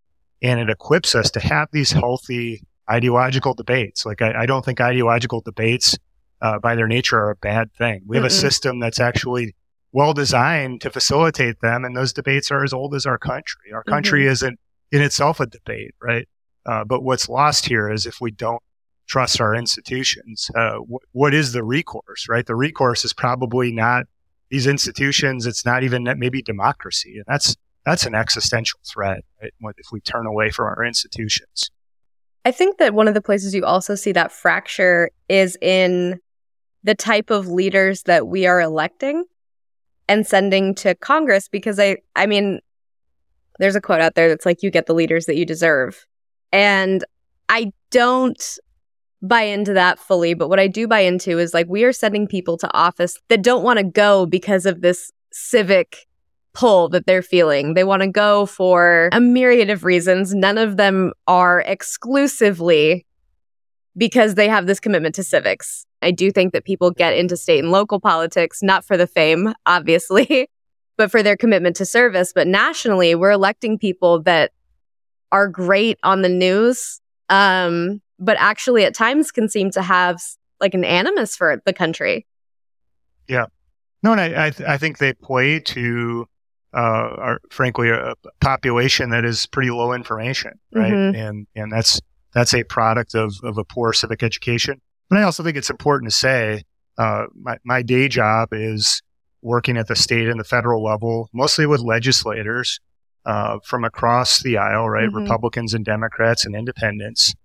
and it equips us to have these healthy ideological debates. Like I, I don't think ideological debates uh, by their nature are a bad thing. We have Mm-mm. a system that's actually well designed to facilitate them, and those debates are as old as our country. Our country mm-hmm. isn't in itself a debate, right? Uh, but what's lost here is if we don't trust our institutions, uh, wh- what is the recourse, right? The recourse is probably not these institutions. It's not even maybe democracy, and that's that's an existential threat right? if we turn away from our institutions. I think that one of the places you also see that fracture is in the type of leaders that we are electing and sending to Congress because I I mean there's a quote out there that's like you get the leaders that you deserve. And I don't buy into that fully, but what I do buy into is like we are sending people to office that don't want to go because of this civic pull that they're feeling. They want to go for a myriad of reasons. None of them are exclusively because they have this commitment to civics. I do think that people get into state and local politics, not for the fame, obviously, but for their commitment to service. But nationally, we're electing people that are great on the news, um, but actually at times can seem to have like an animus for the country. Yeah. No, and I, I, th- I think they play to, uh, our, frankly, a population that is pretty low information, right? Mhm. And, and that's, that's a product of, of a poor civic education. But I also think it's important to say, uh, my, my day job is working at the state and the federal level, mostly with legislators, uh, from across the aisle, right? Mhm. Republicans and Democrats and independents,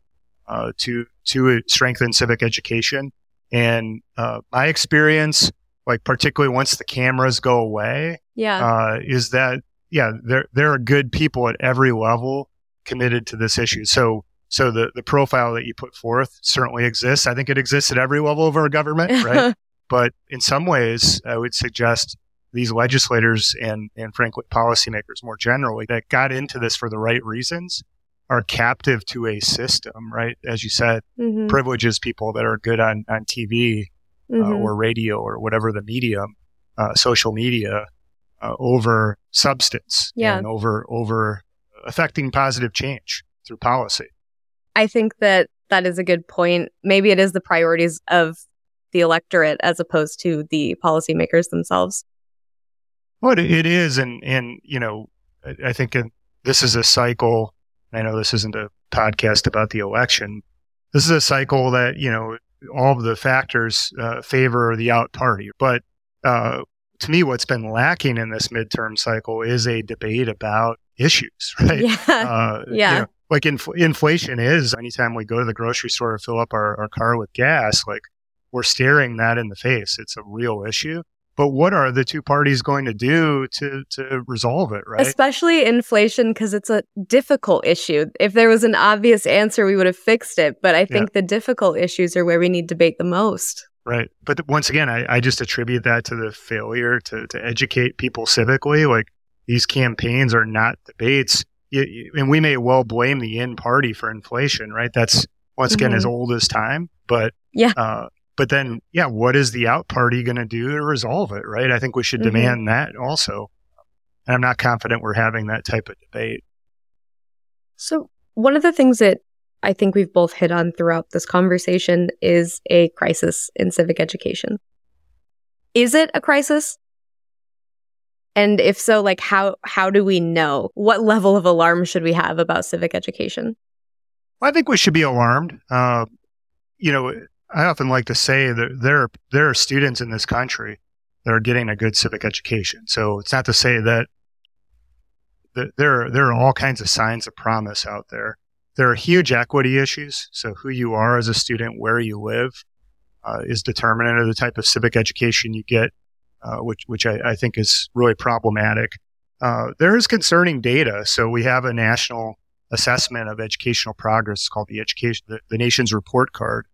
uh, to, to strengthen civic education. And, uh, my experience, like particularly once the cameras go away, Yeah. uh, is that yeah, there there are good people at every level committed to this issue. So so the the profile that you put forth certainly exists. I think it exists at every level of our government, right? but in some ways, I would suggest these legislators and and frankly policymakers more generally that got into this for the right reasons are captive to a system, right? As you said, Mhm. privileges people that are good on on TV uh, Mhm. or radio or whatever the medium, uh, social media, uh, over substance Yeah. and over over affecting positive change through policy. I think that that is a good point. Maybe it is the priorities of the electorate as opposed to the policymakers themselves. Well, it, is, and and you know, I, think this is a cycle. I know this isn't a podcast about the election. This is a cycle that you know all of the factors uh, favor the out party, but uh, to me, what's been lacking in this midterm cycle is a debate about issues, right? Yeah. Uh, you Yeah. know, like inf- inflation is anytime we go to the grocery store to fill up our, our car with gas, like we're staring that in the face. It's a real issue. But what are the two parties going to do to, to resolve it, right? Especially inflation, because it's a difficult issue. If there was an obvious answer, we would have fixed it. But I think the difficult issues are where we need debate the most. Right. But once again, I, I just attribute that to the failure to, to educate people civically. Like these campaigns are not debates. Y- y- and we may well blame the in party for inflation, right? That's once again Mhm. as old as time. But Yeah. uh, but then, yeah, what is the out party going to do to resolve it, right? I think we should Mhm. demand that also. And I'm not confident we're having that type of debate. So, one of the things that I think we've both hit on throughout this conversation is a crisis in civic education. Is it a crisis? And if so, like how how do we know? What level of alarm should we have about civic education? Well, I think we should be alarmed. Uh, you know, I often like to say that there there are students in this country that are getting a good civic education. So it's not to say that there there are all kinds of signs of promise out there. There are huge equity issues. So who you are as a student, where you live, uh, is determinant of the type of civic education you get, uh, which which I, I think is really problematic. Uh, there is concerning data. So we have a national assessment of educational progress it's called the education the, the nation's report card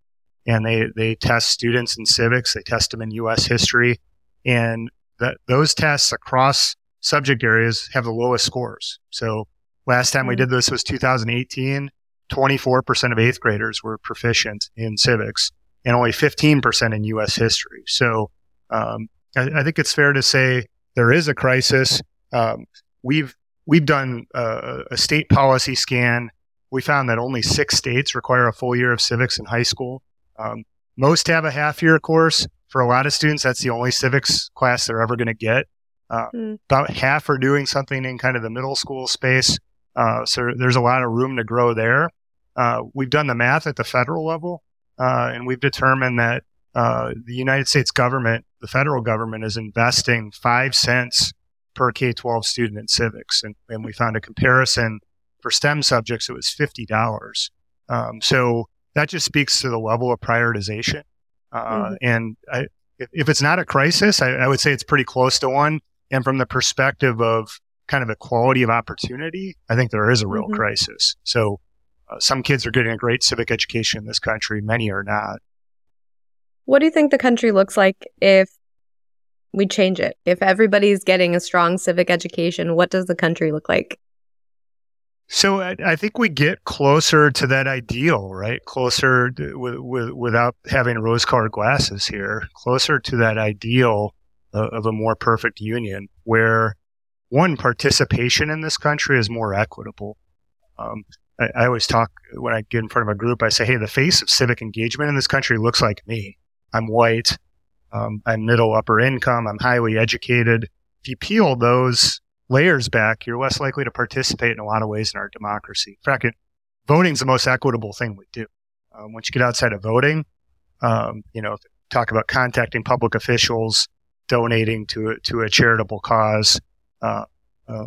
and they they test students in civics they test them in us history and that those tests across subject areas have the lowest scores so last time we Mm. did this was 2018 24% of eighth graders were proficient in civics and only 15% in us history so um, I, I think it's fair to say there is a crisis um, we've we've done uh, a state policy scan. We found that only six states require a full year of civics in high school. Um, most have a half year course. For a lot of students, that's the only civics class they're ever going to get. Uh, Hmm. About half are doing something in kind of the middle school space. Uh, so there's a lot of room to grow there. Uh, we've done the math at the federal level, uh, and we've determined that uh, the United States government, the federal government, is investing five cents per K 12 student in civics. And, and we found a comparison for STEM subjects, it was $50. Um, so that just speaks to the level of prioritization. Uh, Mhm. And I, if, if it's not a crisis, I, I would say it's pretty close to one. And from the perspective of kind of equality of opportunity, I think there is a real Mhm. crisis. So uh, some kids are getting a great civic education in this country, many are not. What do you think the country looks like if we change it? If everybody's getting a strong civic education, what does the country look like? So I, I think we get closer to that ideal, right? Closer to, with, with, without having rose-colored glasses here, closer to that ideal uh, of a more perfect union where one participation in this country is more equitable. Um, I, I always talk when I get in front of a group. I say, "Hey, the face of civic engagement in this country looks like me. I'm white. Um, I'm middle upper income. I'm highly educated. If you peel those layers back, you're less likely to participate in a lot of ways in our democracy. In fact, voting is the most equitable thing we do. Um, once you get outside of voting, um, you know, talk about contacting public officials, donating to a, to a charitable cause, uh, uh,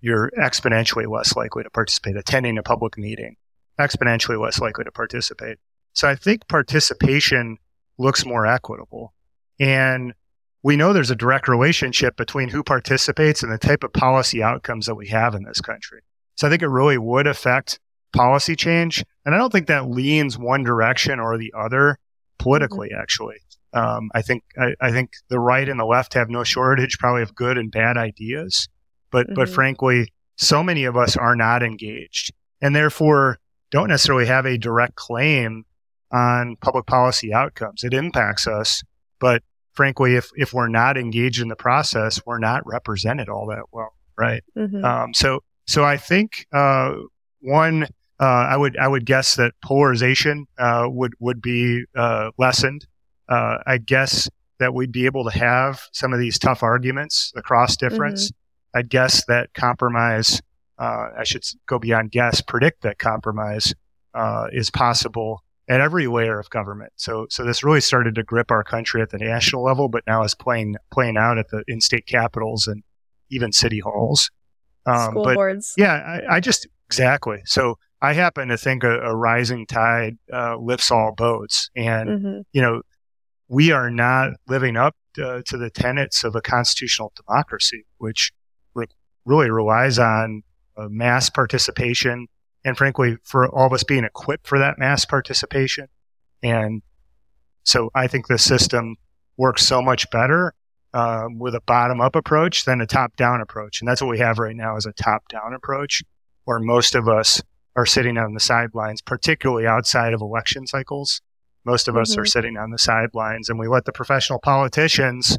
you're exponentially less likely to participate. Attending a public meeting, exponentially less likely to participate. So I think participation looks more equitable. And we know there's a direct relationship between who participates and the type of policy outcomes that we have in this country. So I think it really would affect policy change. And I don't think that leans one direction or the other politically, mm-hmm. actually. Um, I think I, I, think the right and the left have no shortage probably of good and bad ideas, but mm-hmm. but frankly, so many of us are not engaged, and therefore don't necessarily have a direct claim on public policy outcomes. It impacts us, but frankly, if if we're not engaged in the process, we're not represented all that well, right? Mm-hmm. Um, so so I think uh, one. Uh, I would I would guess that polarization uh, would would be uh, lessened. Uh, I guess that we'd be able to have some of these tough arguments across difference. Mm-hmm. I'd guess that compromise. Uh, I should go beyond guess. Predict that compromise is possible at every layer of government. So, so this really started to grip our country at the national level, but now is playing playing out at the in state capitals and even city halls. Um, School but, boards. Yeah, I, I, just exactly. So I happen to think a, a rising tide uh, lifts all boats, and mm-hmm. you know we are not living up uh, to the tenets of a constitutional democracy, which re- really relies on uh, mass participation and frankly, for all of us being equipped for that mass participation. And so I think the system works so much better um, with a bottom up approach than a top down approach. And that's what we have right now is a top down approach where most of us are sitting on the sidelines, particularly outside of election cycles. Most of mm-hmm. us are mm-hmm. sitting on the sidelines and we let the professional politicians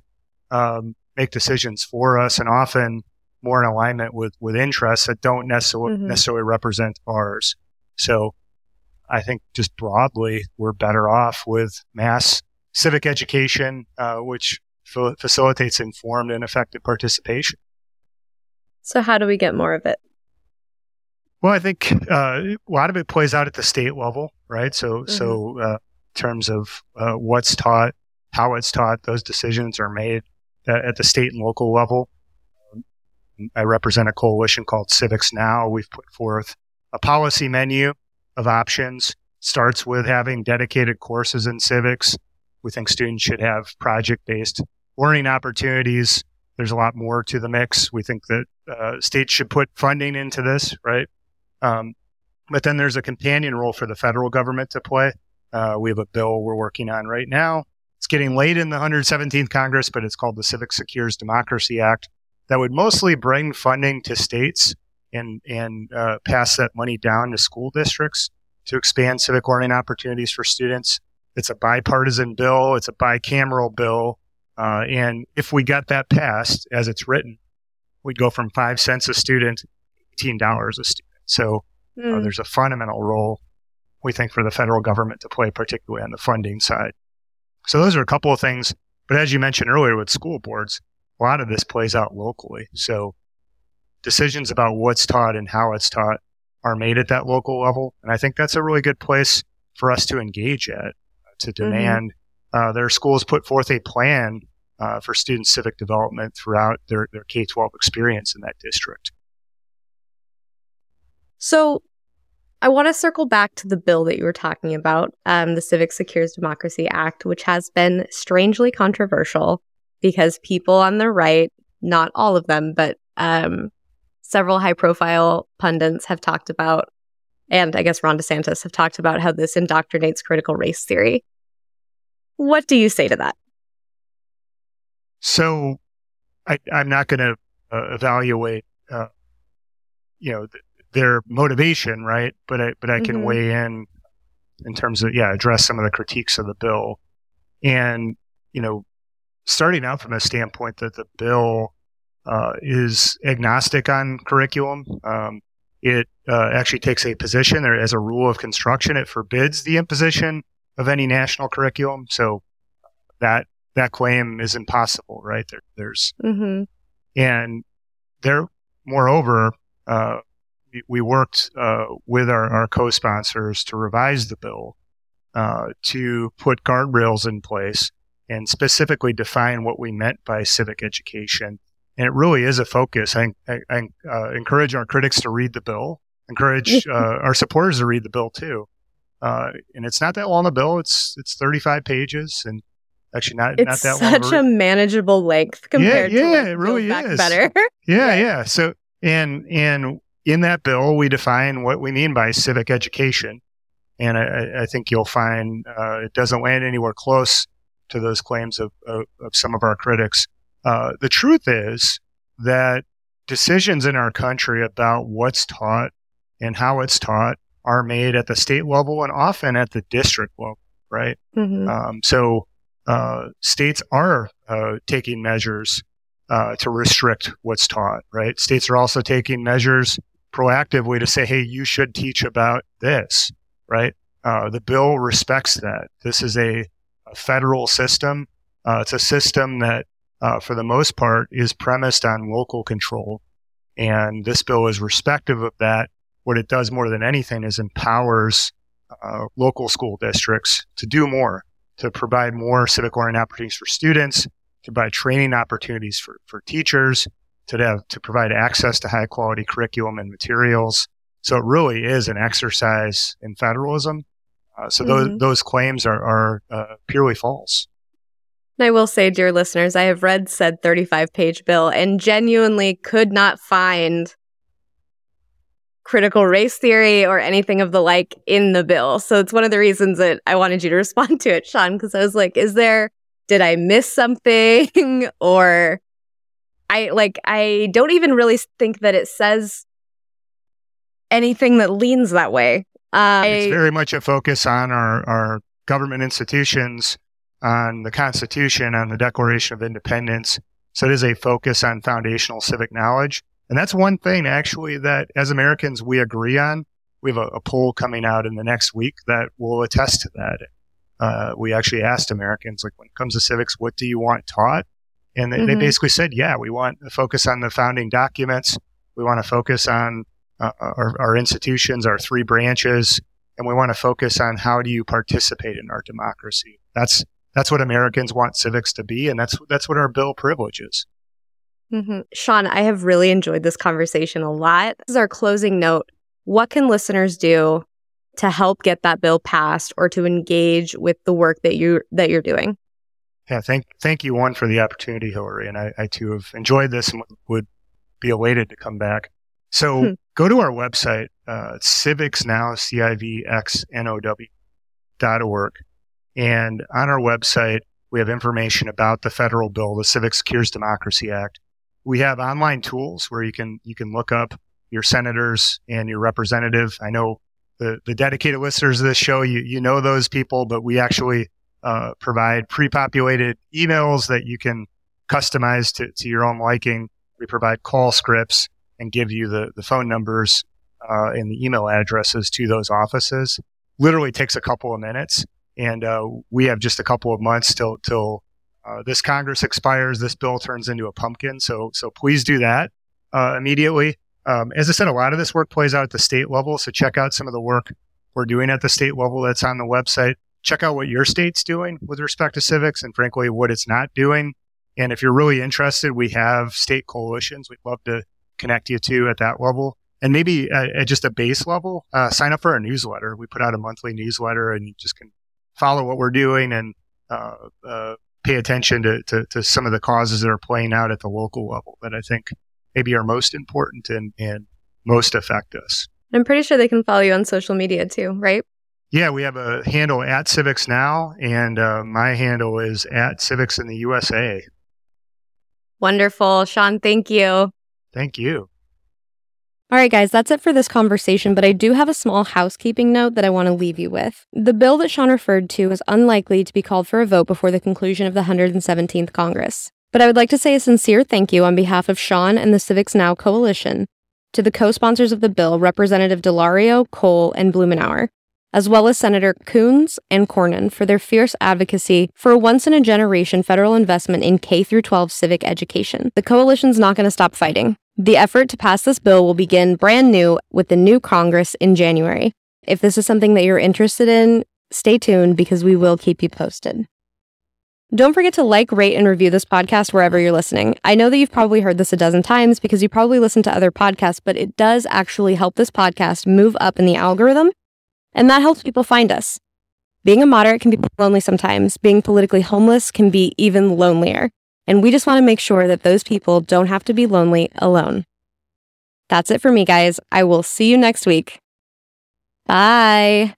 um, make decisions for us. And often more in alignment with with interests that don't necessarily mm-hmm. necessarily represent ours. So I think just broadly, we're better off with mass civic education, uh, which f- facilitates informed and effective participation. So, how do we get more of it? Well, I think uh, a lot of it plays out at the state level, right? So, mm-hmm. so uh, in terms of uh, what's taught, how it's taught, those decisions are made at the state and local level. I represent a coalition called CivXNow. We've put forth a policy menu of options. Starts with having dedicated courses in civics. We think students should have project based learning opportunities. There's a lot more to the mix. We think that uh, states should put funding into this, right? Um, but then there's a companion role for the federal government to play. Uh, we have a bill we're working on right now. It's getting late in the 117th Congress, but it's called the Civics Secures Democracy Act that would mostly bring funding to states and and uh, pass that money down to school districts to expand civic learning opportunities for students. It's a bipartisan bill. It's a bicameral bill, uh, and if we got that passed as it's written, we'd go from five cents a student, eighteen dollars a student. So mm. uh, hmm. there's a fundamental role we think for the federal government to play, particularly on the funding side. So those are a couple of things. But as you mentioned earlier with school boards, a lot of this plays out locally. So decisions about what's taught and how it's taught are made at that local level. And I think that's a really good place for us to engage at, to mm-hmm. demand mm-hmm. uh, their schools put forth a plan uh, for student civic development throughout their, their K 12 experience in that district. So I want to circle back to the bill that you were talking about, um, the Civics Secures Democracy Act, which has been strangely controversial because people on the right, not all of them, but um, several high profile pundits have talked about, and I guess Ron DeSantis have talked about how this indoctrinates critical race theory. What do you say to that? So I, am not going to uh, evaluate, uh, you know, th- their motivation, right? But I, but I can mm-hmm. weigh in in terms of, yeah, address some of the critiques of the bill. And, you know, starting out from the standpoint that the bill uh, is agnostic on curriculum. Um, it uh, actually takes a position there as a rule of construction. It forbids the imposition of any national curriculum. So that that claim is impossible, right? There, there's Mm-hmm. and there, moreover, uh, we- we worked uh, with our, our co-sponsors to revise the bill uh, to put guardrails in place and specifically define what we meant by civic education. And it really is a focus. I, I, I uh, encourage our critics to read the bill. Encourage uh, our supporters to read the bill too. Uh, and it's not that long a bill. It's it's 35 pages and actually not It's not that long. It's such a manageable length compared to yeah, like, it really is. better. Yeah, yeah. So and and in that bill, we define what we mean by civic education, and I- I, I think you'll find uh, it doesn't land anywhere close to those claims of of, of some of our critics. Uh, the truth is that decisions in our country about what's taught and how it's taught are made at the state level and often at the district level, right? Mhm. Um, so uh, states are uh, taking measures uh, to restrict what's taught, right? States are also taking measures proactively to say, hey, you should teach about this, right? Uh, the bill respects that. This is a federal system. Uh, it's a system that, uh, for the most part, is premised on local control. And this bill is respective of that. What it does more than anything is empowers uh, local school districts to do more, to provide more civic learning opportunities for students, to provide training opportunities for, for teachers, to have, to provide access to high quality curriculum and materials. So it really is an exercise in federalism. Uh, so those Mhm. those claims are are uh, purely false. And I will say, dear listeners, I have read said 35 page bill and genuinely could not find critical race theory or anything of the like in the bill. So it's one of the reasons that I wanted you to respond to it, Shawn, because I was like, is there, did I miss something? or I like, I don't even really think that it says anything that leans that way. Um, it's very much a focus on our, our government institutions, on the Constitution, on the Declaration of Independence. So it is a focus on foundational civic knowledge. And that's one thing actually that as Americans we agree on. We have a, a poll coming out in the next week that will attest to that. Uh, we actually asked Americans, like, when it comes to civics, what do you want taught? And they, they Mhm. basically said, yeah, we want to focus on the founding documents. We want to focus on uh, our, our institutions, our three branches, and we want to focus on how do you participate in our democracy. That's that's what Americans want civics to be, and that's that's what our bill privileges. hmm Shawn, I have really enjoyed this conversation a lot. This is our closing note. What can listeners do to help get that bill passed or to engage with the work that you that you're doing? Yeah, thank thank you one for the opportunity, Hillary, and I, I too have enjoyed this and would be elated to come back. So Hmm. Go to our website, uh, and on our website we have information about the federal bill, the Civics Secures Democracy Act. We have online tools where you can you can look up your senators and your representative. I know the the dedicated listeners of this show, you you know those people, but we actually uh, provide pre-populated emails that you can customize to, to your own liking. We provide call scripts and give you the, the phone numbers uh, and the email addresses to those offices. Literally takes a couple of minutes, and uh, we have just a couple of months till till uh, this Congress expires. This bill turns into a pumpkin. So so please do that uh, immediately. Um, as I said, a lot of this work plays out at the state level. So check out some of the work we're doing at the state level that's on the website check out what your state's doing with respect to civics and frankly what it's not doing and if you're really interested we have state coalitions we'd love to connect you to at that level and maybe at, at just a base level uh, sign up for our newsletter we put out a monthly newsletter and you just can follow what we're doing and uh, uh, pay attention to, to, to some of the causes that are playing out at the local level that i think maybe are most important and, and most affect us I'm pretty sure they can follow you on social media too, right? Yeah, we have a handle at CivXNow, and uh, my handle is at Civics in the USA. Wonderful. Shawn, thank you. Thank you. All right, guys, that's it for this conversation, but I do have a small housekeeping note that I want to leave you with. The bill that Shawn referred to is unlikely to be called for a vote before the conclusion of the 117th Congress. But I would like to say a sincere thank you on behalf of Shawn and the CivXNow Coalition to the co sponsors of the bill, Representative DeLauro, Cole, and Blumenauer, as well as Senator Coons and Cornyn for their fierce advocacy for a once in a generation federal investment in K 12 civic education. The coalition's not going to stop fighting. The effort to pass this bill will begin brand new with the new Congress in January. If this is something that you're interested in, stay tuned because we will keep you posted. Don't forget to like, rate, and review this podcast wherever you're listening. I know that you've probably heard this a dozen times because you probably listen to other podcasts, but it does actually help this podcast move up in the algorithm, and that helps people find us. Being a moderate can be lonely sometimes. Being politically homeless can be even lonelier. And we just want to make sure that those people don't have to be lonely alone. That's it for me, guys. I will see you next week. Bye.